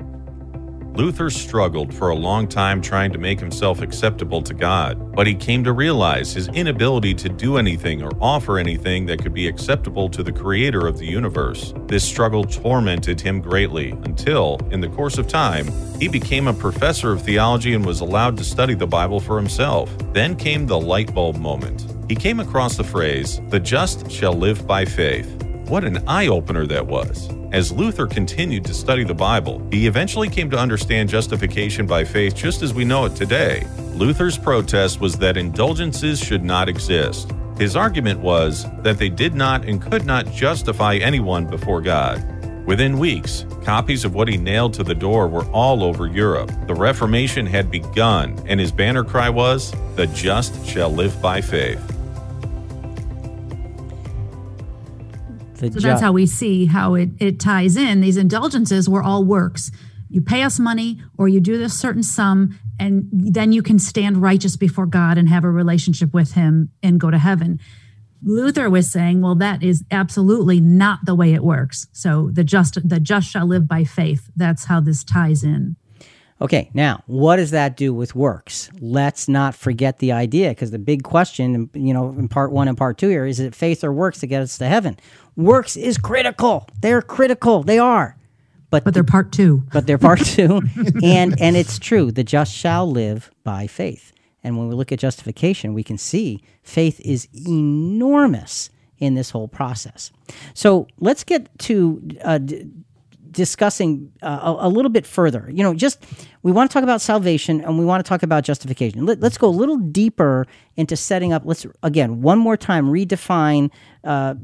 Luther struggled for a long time trying to make himself acceptable to God, but he came to realize his inability to do anything or offer anything that could be acceptable to the Creator of the universe. This struggle tormented him greatly until, in the course of time, he became a professor of theology and was allowed to study the Bible for himself. Then came the light bulb moment. He came across the phrase, the just shall live by faith. What an eye opener that was. As Luther continued to study the Bible, he eventually came to understand justification by faith just as we know it today. Luther's protest was that indulgences should not exist. His argument was that they did not and could not justify anyone before God. Within weeks, copies of what he nailed to the door were all over Europe. The Reformation had begun, and his banner cry was, The just shall live by faith. The So that's how we see how it, it ties in. These indulgences were all works. You pay us money or you do this certain sum, and then you can stand righteous before God and have a relationship with Him and go to heaven. Luther was saying, well, that is absolutely not the way it works. So the just the just shall live by faith. That's how this ties in. Okay, now what does that do with works? Let's not forget the idea because the big question, you know, in part one and part two here is it faith or works to get us to heaven? Works is critical. They're critical. They are. But, But they're part two. [laughs] but they're part two. and and it's true. The just shall live by faith. And when we look at justification, we can see faith is enormous in this whole process. So let's get to uh, d- discussing uh, a, a little bit further. You know, just we want to talk about salvation and we want to talk about justification. Let, us go a little deeper into setting up. Let's again one more time redefine. Uh,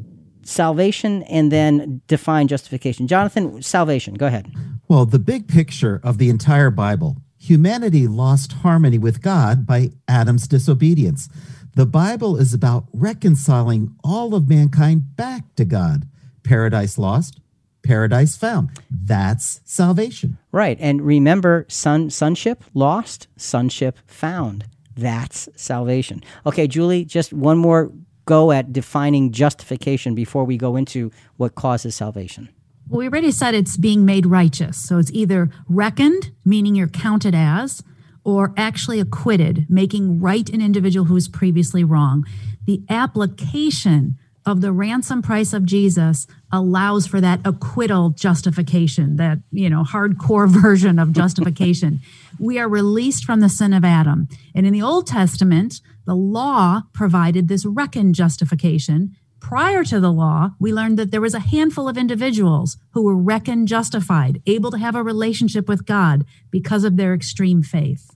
salvation and then define justification. Jonathan, salvation, go ahead. Well, the big picture of the entire Bible humanity lost harmony with God by Adam's disobedience. The Bible is about reconciling all of mankind back to God. Paradise lost, paradise found. That's salvation. Right. And remember son sonship lost, sonship found. That's salvation. Okay, Julie, just one more go at defining justification before we go into what causes salvation. Well, we already said it's being made righteous. So it's either reckoned, meaning you're counted as, or actually acquitted, making right an individual who was previously wrong. The application of the ransom price of Jesus allows for that acquittal justification, that, you know, hardcore [laughs] version of justification. we are released from the sin of Adam. And in the Old Testament, the law provided this reckoned justification. Prior to the law, we learned that there was a handful of individuals who were reckoned justified, able to have a relationship with God because of their extreme faith.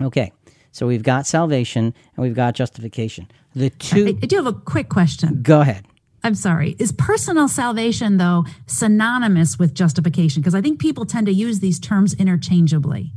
Okay. So we've got salvation and we've got justification. The two I do have a quick question. go ahead. I'm sorry. Is personal salvation, though, synonymous with justification? Because I think people tend to use these terms interchangeably.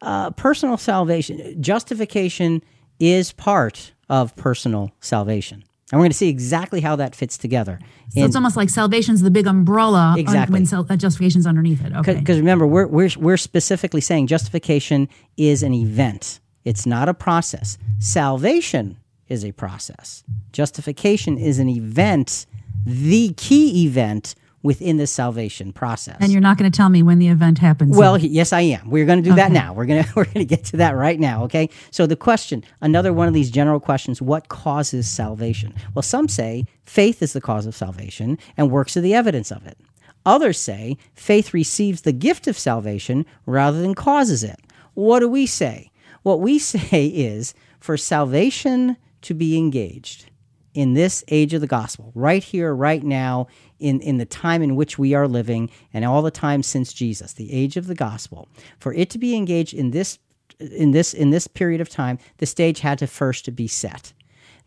Uh, personal salvation, justification is part of personal salvation. And we're going to see exactly how that fits together. So it's almost like salvation's the big umbrella Exactly. when sal- uh, justification's underneath it. Okay. Because remember, we're, we're, we're specifically saying justification is an event, it's not a process. Salvation is a process, justification is an event, the key event within the salvation process. and you're not going to tell me when the event happens. Well, he- yes, I am. We're going to do that now. We're going [laughs] to we're going to get to that right now. Okay. So the question, another one of these general questions: What causes salvation? Well, some say faith is the cause of salvation, and works are the evidence of it. Others say faith receives the gift of salvation rather than causes it. What do we say? What we [laughs] say is for salvation to be engaged in this age of the gospel, right here, right now, in, in the time in which we are living, and all the time since Jesus, the age of the gospel, for it to be engaged in this in this in this period of time, the stage had to first be set.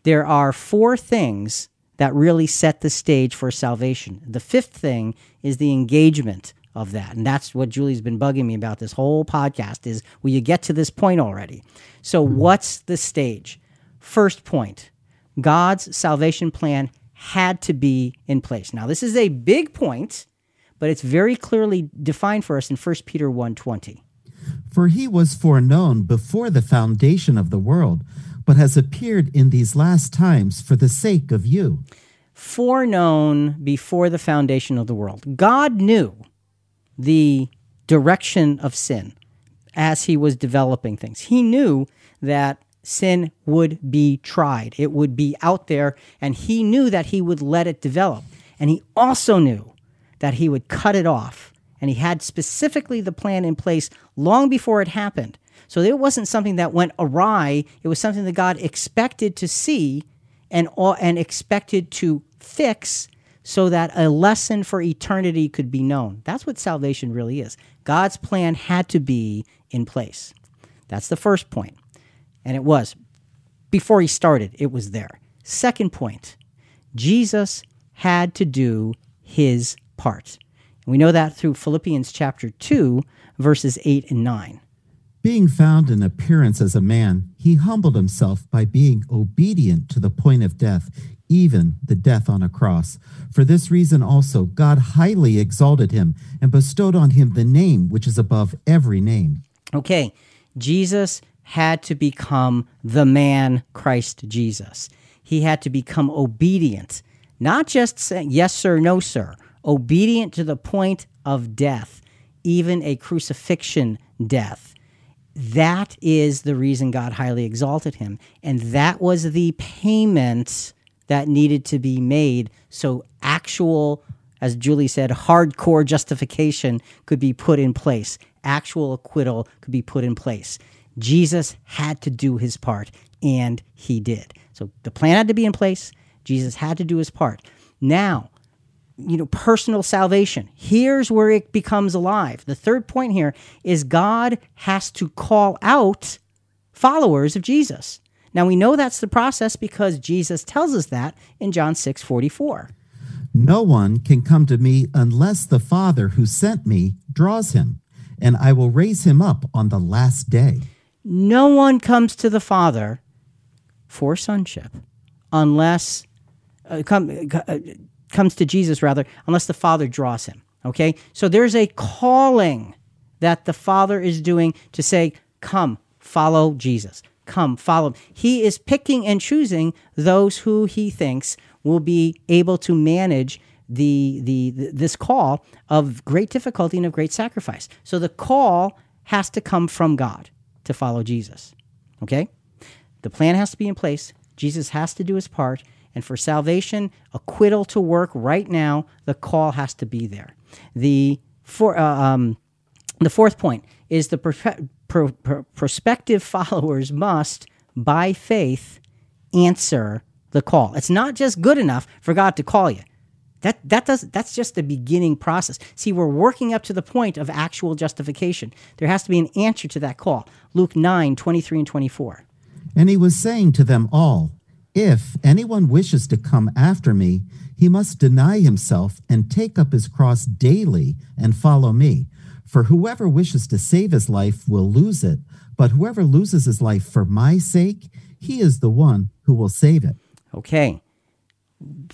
There are four things that really set the stage for salvation. The fifth thing is the engagement of that. And that's what Julie's been bugging me about this whole podcast is will you get to this point already? So hmm. what's the stage? First point, God's salvation plan had to be in place. Now, this is a big point, but it's very clearly defined for us in 1 Peter 1:20. For he was foreknown before the foundation of the world, but has appeared in these last times for the sake of you. Foreknown before the foundation of the world. God knew the direction of sin as he was developing things. He knew that sin would be tried, it would be out there, and he knew that he would let it develop. And he also knew that he would cut it off. And he had specifically the plan in place long before it happened. So it wasn't something that went awry, it was something that God expected to see and, and expected to fix so that a lesson for eternity could be known. That's what salvation really is. God's plan had to be in place. That's the first point. And it was. Before he started, it was there. Second point Jesus had to do his part. We know that through Philippians chapter 2, verses 8 and 9. Being found in appearance as a man, he humbled himself by being obedient to the point of death, even the death on a cross. For this reason also, God highly exalted him and bestowed on him the name which is above every name. Okay, Jesus had to become the man Christ Jesus. He had to become obedient, not just saying yes, sir, no, sir, obedient to the point of death, even a crucifixion death. That is the reason God highly exalted him. And that was the payment that needed to be made so actual, as Julie said, hardcore justification could be put in place, actual acquittal could be put in place. Jesus had to do his part, and he did. So the plan had to be in place. Jesus had to do his part. Now, you know, personal salvation. Here's where it becomes alive. The third point here is God has to call out followers of Jesus. Now we know that's the process because Jesus tells us that in John 6 44. No one can come to me unless the Father who sent me draws him, and I will raise him up on the last day. No one comes to the Father for sonship unless uh, come, uh, comes to Jesus rather unless the Father draws him. Okay? So there's a calling that the Father is doing to say, "Come, follow Jesus. Come, follow." Him. He is picking and choosing those who he thinks will be able to manage the, the, the this call of great difficulty and of great sacrifice. So the call has to come from God to follow Jesus. Okay? The plan has to be in place. Jesus has to do his part. And for salvation, acquittal to work right now, the call has to be there. The, for, uh, um, the fourth point is the pro- pro- pro- prospective [laughs] followers must, by faith, answer the call. It's not just good enough for God to call you. That, that does, that's just the beginning process. See, we're working up to the point of actual justification. There has to be an answer to that call. Luke 9, 23 and 24. And he was saying to them all, If anyone wishes to come after me, he must deny himself and take up his cross daily and follow me. For whoever wishes to save his life will lose it, but whoever loses his life for my sake, he is the one who will save it. Okay.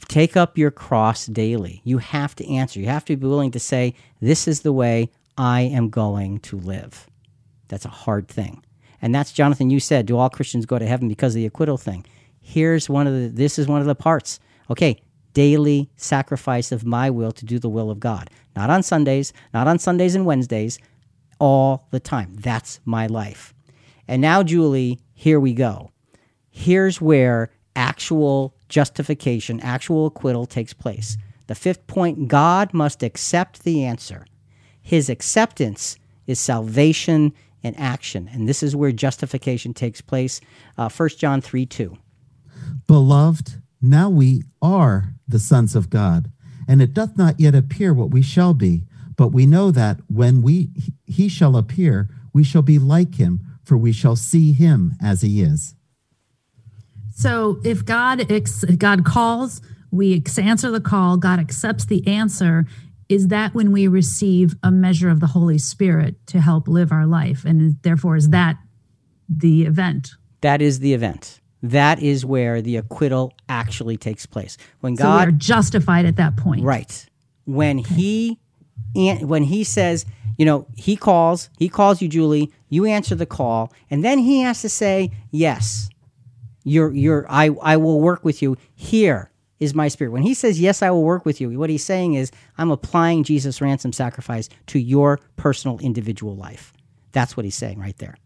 Take up your cross daily. You have to answer. You have to be willing to say, This is the way I am going to live. That's a hard thing. And that's Jonathan, you said, do all Christians go to heaven because of the acquittal thing? Here's one of the this is one of the parts. Okay, daily sacrifice of my will to do the will of God. Not on Sundays, not on Sundays and Wednesdays, all the time. That's my life. And now, Julie, here we go. Here's where actual justification, actual acquittal takes place. The fifth point God must accept the answer. His acceptance is salvation in action. And this is where justification takes place. Uh, 1 John 3 2. Beloved, now we are the sons of God, and it doth not yet appear what we shall be, but we know that when we he shall appear, we shall be like him, for we shall see him as he is. So if God ex- God calls, we ex- answer the call, God accepts the answer, is that when we receive a measure of the Holy Spirit to help live our life? And therefore, is that the event? That is the event. That is where the acquittal actually takes place. When So God we are justified at that point. Right. When he an- when he says, you know, he calls, he calls you, Julie, you answer the call, and then he has to say, Yes, you're you're I, I will work with you. Here is my spirit. When he says, Yes, I will work with you, what he's saying is, I'm applying Jesus' ransom sacrifice to your personal individual life. That's what he's saying right there.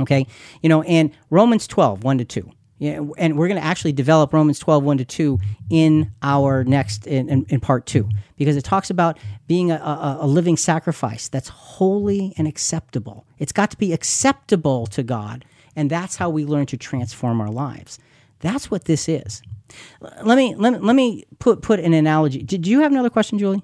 Okay? You know, and Romans 12, 1 to 2. Yeah, and we're going to actually develop Romans 12, 1 to 2 in our next, in, in, in part two, because it talks about being a, a, a living sacrifice that's holy and acceptable. It's got to be acceptable to God, and that's how we learn to transform our lives. That's what this is. Let me let me, let me put put an analogy. Did you have another question, Julie?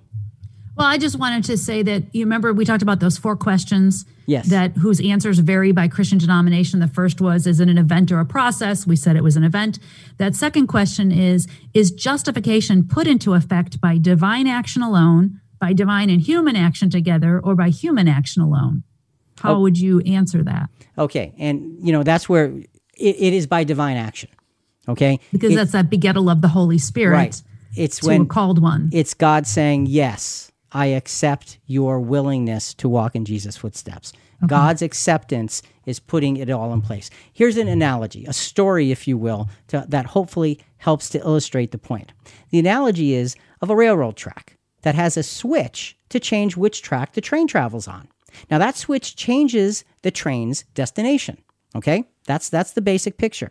Well, I just wanted to say that you remember we talked about those four questions. Yes. That whose answers vary by Christian denomination. The first was, is it an event or a process? We said it was an event. That second question is, is justification put into effect by divine action alone, by divine and human action together, or by human action alone? How Oh. would you answer that? Okay, and you know that's where it, it is by divine action. Okay, Because It- that's that begettal of the Holy Spirit right. It's when a called one. it's God saying, Yes, I accept your willingness to walk in Jesus' footsteps. God's acceptance is putting it all in place. Here's an analogy, a story, if you will, to, that hopefully helps to illustrate the point. The analogy is of a railroad track that has a switch to change which track the train travels on. Now, that switch changes the train's destination. Okay? That's, that's the basic picture.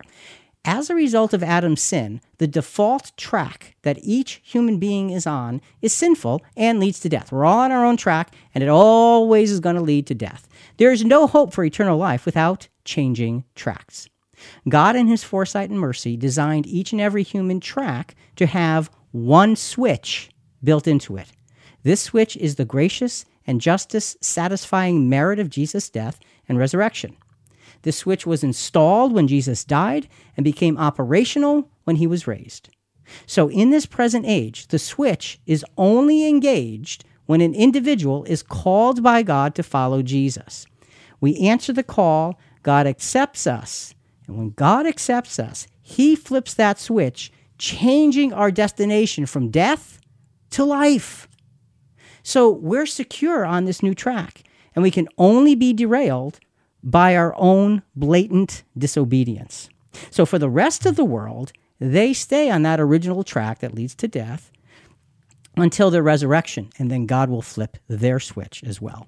As a result of Adam's sin, the default track that each human being is on is sinful and leads to death. We're all on our own track, and it always is going to lead to death. There is no hope for eternal life without changing tracks. God, in his foresight and mercy, designed each and every human track to have one switch built into it. This switch is the gracious and justice satisfying merit of Jesus' death and resurrection. This switch was installed when Jesus died and became operational when he was raised. So, in this present age, the switch is only engaged when an individual is called by God to follow Jesus. We answer the call, God accepts us, and when God accepts us, he flips that switch, changing our destination from death to life. So, we're secure on this new track, and we can only be derailed by our own blatant disobedience. So, for the rest of the world, they stay on that original track that leads to death until their resurrection, and then God will flip their switch as well.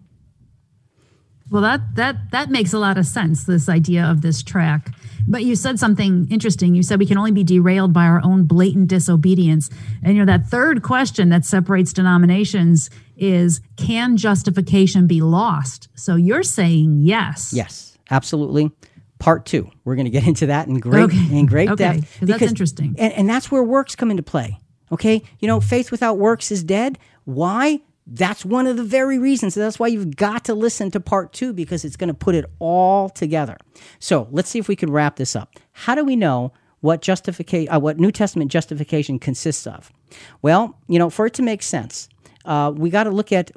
Well, that that that makes a lot of sense. This idea of this track, but you said something interesting. You said we can only be derailed by our own blatant disobedience, and you know that third question that separates denominations is: Can justification be lost? So you're saying yes. Yes, absolutely. Part two, we're going to get into that in great Okay. in great Okay, depth 'cause that's interesting. and, and that's where works come into play. Okay, you know, faith without works is dead. Why? That's one of the very reasons. That's why you've got to listen to part two because it's going to put it all together. So let's see if we can wrap this up. How do we know what justification, uh, what New Testament justification consists of? Well, you know, for it to make sense, uh, we got to look at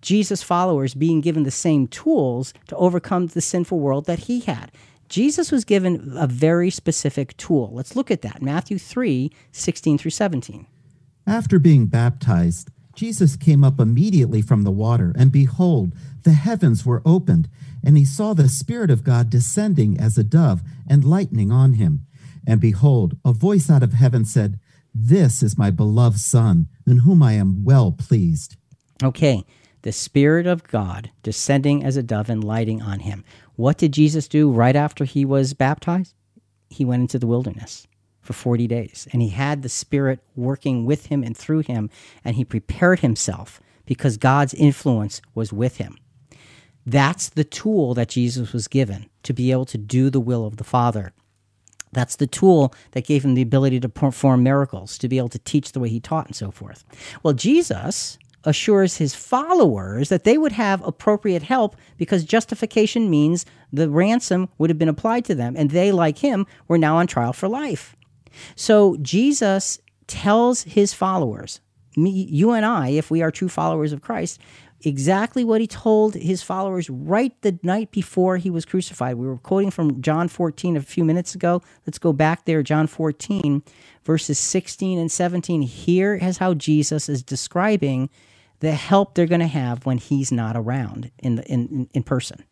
Jesus' followers being given the same tools to overcome the sinful world that he had. Jesus was given a very specific tool. Let's look at that. Matthew 3 16 through 17. After being baptized, Jesus came up immediately from the water, and behold, the heavens were opened, and he saw the Spirit of God descending as a dove and lightning on him. And behold, a voice out of heaven said, This is my beloved Son, in whom I am well pleased. Okay, the Spirit of God descending as a dove and lighting on him. What did Jesus do right after he was baptized? He went into the wilderness for 40 days, and he had the Spirit working with him and through him, and he prepared himself because God's influence was with him. That's the tool that Jesus was given to be able to do the will of the Father. That's the tool that gave him the ability to perform miracles, to be able to teach the way he taught, and so forth. Well, Jesus assures his followers that they would have appropriate help because justification means the ransom would have been applied to them, and they, like him, were now on trial for life. So Jesus tells his followers, me, you and I, if we are true followers of Christ, exactly what he told his followers right the night before he was crucified. We were quoting from John 14 a few minutes ago. Let's go back there, John 14, verses 16 and 17. Here is how Jesus is describing the help they're going to have when he's not around in, the, in, in person.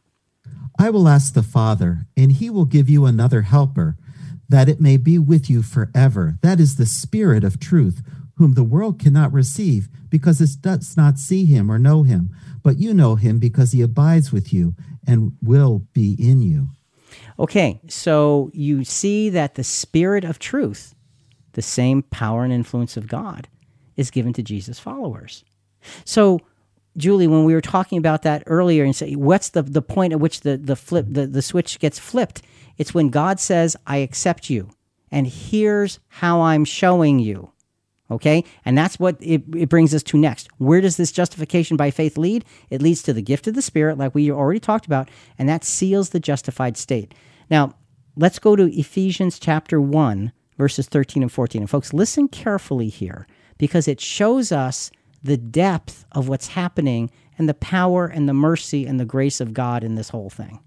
I will ask the Father, and he will give you another helper, that it may be with you forever. That is the Spirit of truth, whom the world cannot receive, because it does not see him or know him. But you know him because he abides with you and will be in you. Okay, so you see that the Spirit of truth, the same power and influence of God, is given to Jesus' followers. So, Julie, when we were talking about that earlier and say, what's the, the point at which the, the flip the, the switch gets flipped? It's when God says, I accept you and here's how I'm showing you. Okay? And that's what it, it brings us to next. Where does this justification by faith lead? It leads to the gift of the Spirit, like we already talked about, and that seals the justified state. Now, let's go to Ephesians chapter 1, verses 13 and 14. And folks, listen carefully here because it shows us the depth of what's happening and the power and the mercy and the grace of God in this whole thing.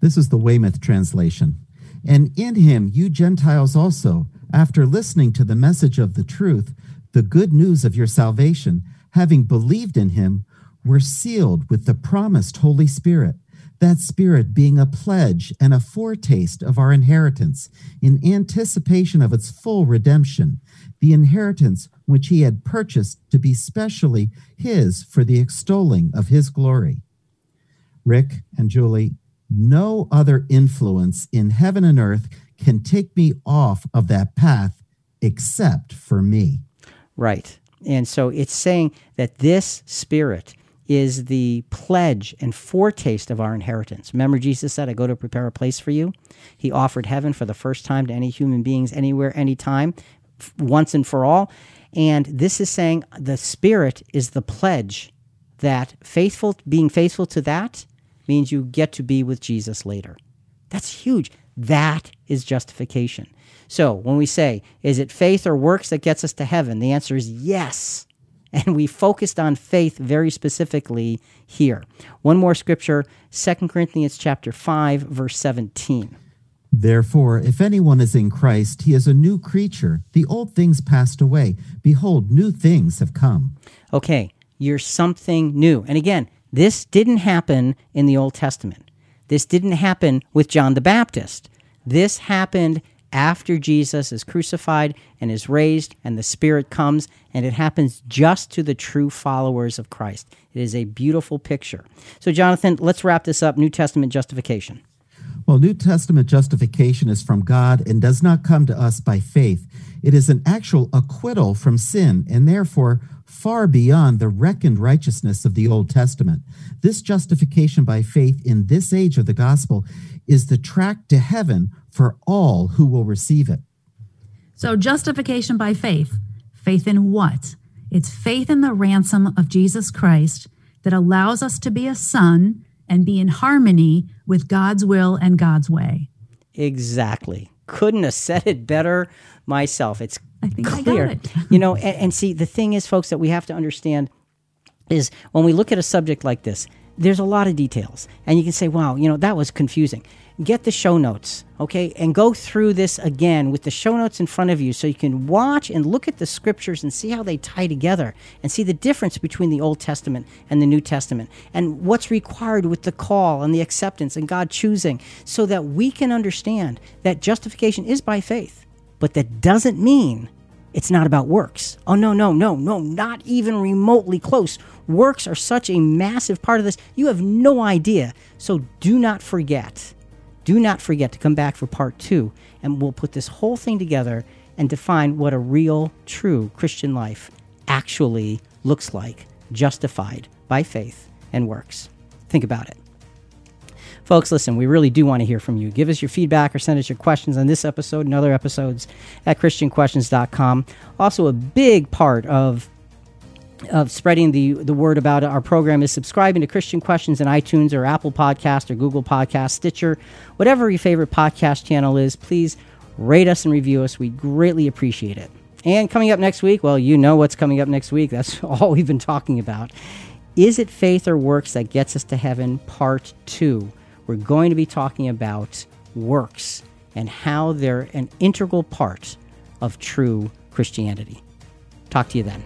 This is the Weymouth translation. And in him, you Gentiles also, after listening to the message of the truth, the good news of your salvation, having believed in him, were sealed with the promised Holy Spirit that Spirit being a pledge and a foretaste of our inheritance in anticipation of its full redemption, the inheritance which he had purchased to be specially his for the extolling of his glory. Rick and Julie, no other influence in heaven and earth can take me off of that path except for me. Right. And so it's saying that this spirit is the pledge and foretaste of our inheritance. Remember, Jesus said, I go to prepare a place for you. He offered heaven for the first time to any human beings, anywhere, anytime, once and for all. And this is saying the Spirit is the pledge that faithful, being faithful to that means you get to be with Jesus later. That's huge. That is justification. So when we say, is it faith or works that gets us to heaven? The answer is yes. [laughs] And we focused on faith very specifically here. One more scripture, 2 Corinthians chapter 5, verse 17. Therefore, if anyone is in Christ, he is a new creature. The old things passed away. Behold, new things have come. Okay, you're something new. And again, this didn't happen in the Old Testament. This didn't happen with John the Baptist. This happened after Jesus is crucified and is raised, and the Spirit comes, and it happens just to the true followers of Christ. It is a beautiful picture. So, Jonathan, let's wrap this up New Testament justification. Well, New Testament justification is from God and does not come to us by faith. It is an actual acquittal from sin and therefore far beyond the reckoned righteousness of the Old Testament. This justification by faith in this age of the gospel is the track to heaven for all who will receive it. So, justification by faith. Faith in what? It's faith in the ransom of Jesus Christ that allows us to be a son and be in harmony with God's will and God's way. Exactly. Couldn't have said it better myself. It's I think clear. I got it. [laughs] you know, and, and see, the thing is, folks, that we have to understand is when we look at a subject like this, there's a lot of details. And you can say, wow, you know, that was confusing. Get the show notes, okay? And go through this again with the show notes in front of you so you can watch and look at the scriptures and see how they tie together and see the difference between the Old Testament and the New Testament and what's required with the call and the acceptance and God choosing so that we can understand that justification is by faith, but that doesn't mean it's not about works. Oh, no, no, no, no, not even remotely close. Works are such a massive part of this. You have no idea. So do not forget, do not forget to come back for part two, and we'll put this whole thing together and define what a real, true Christian life actually looks like, justified by faith and works. Think about it. Folks, listen, we really do want to hear from you. Give us your feedback or send us your questions on this episode and other episodes at ChristianQuestions.com. Also, a big part of of spreading the, the word about our program is subscribing to Christian Questions in iTunes or Apple Podcast or Google Podcast, Stitcher, whatever your favorite podcast channel is. Please rate us and review us. We greatly appreciate it. And coming up next week, well, you know what's coming up next week. [laughs] That's all we've been talking about. Is it faith or works that gets us to heaven? Part two. We're going to be talking about works and how they're an integral part of true Christianity. Talk to you then.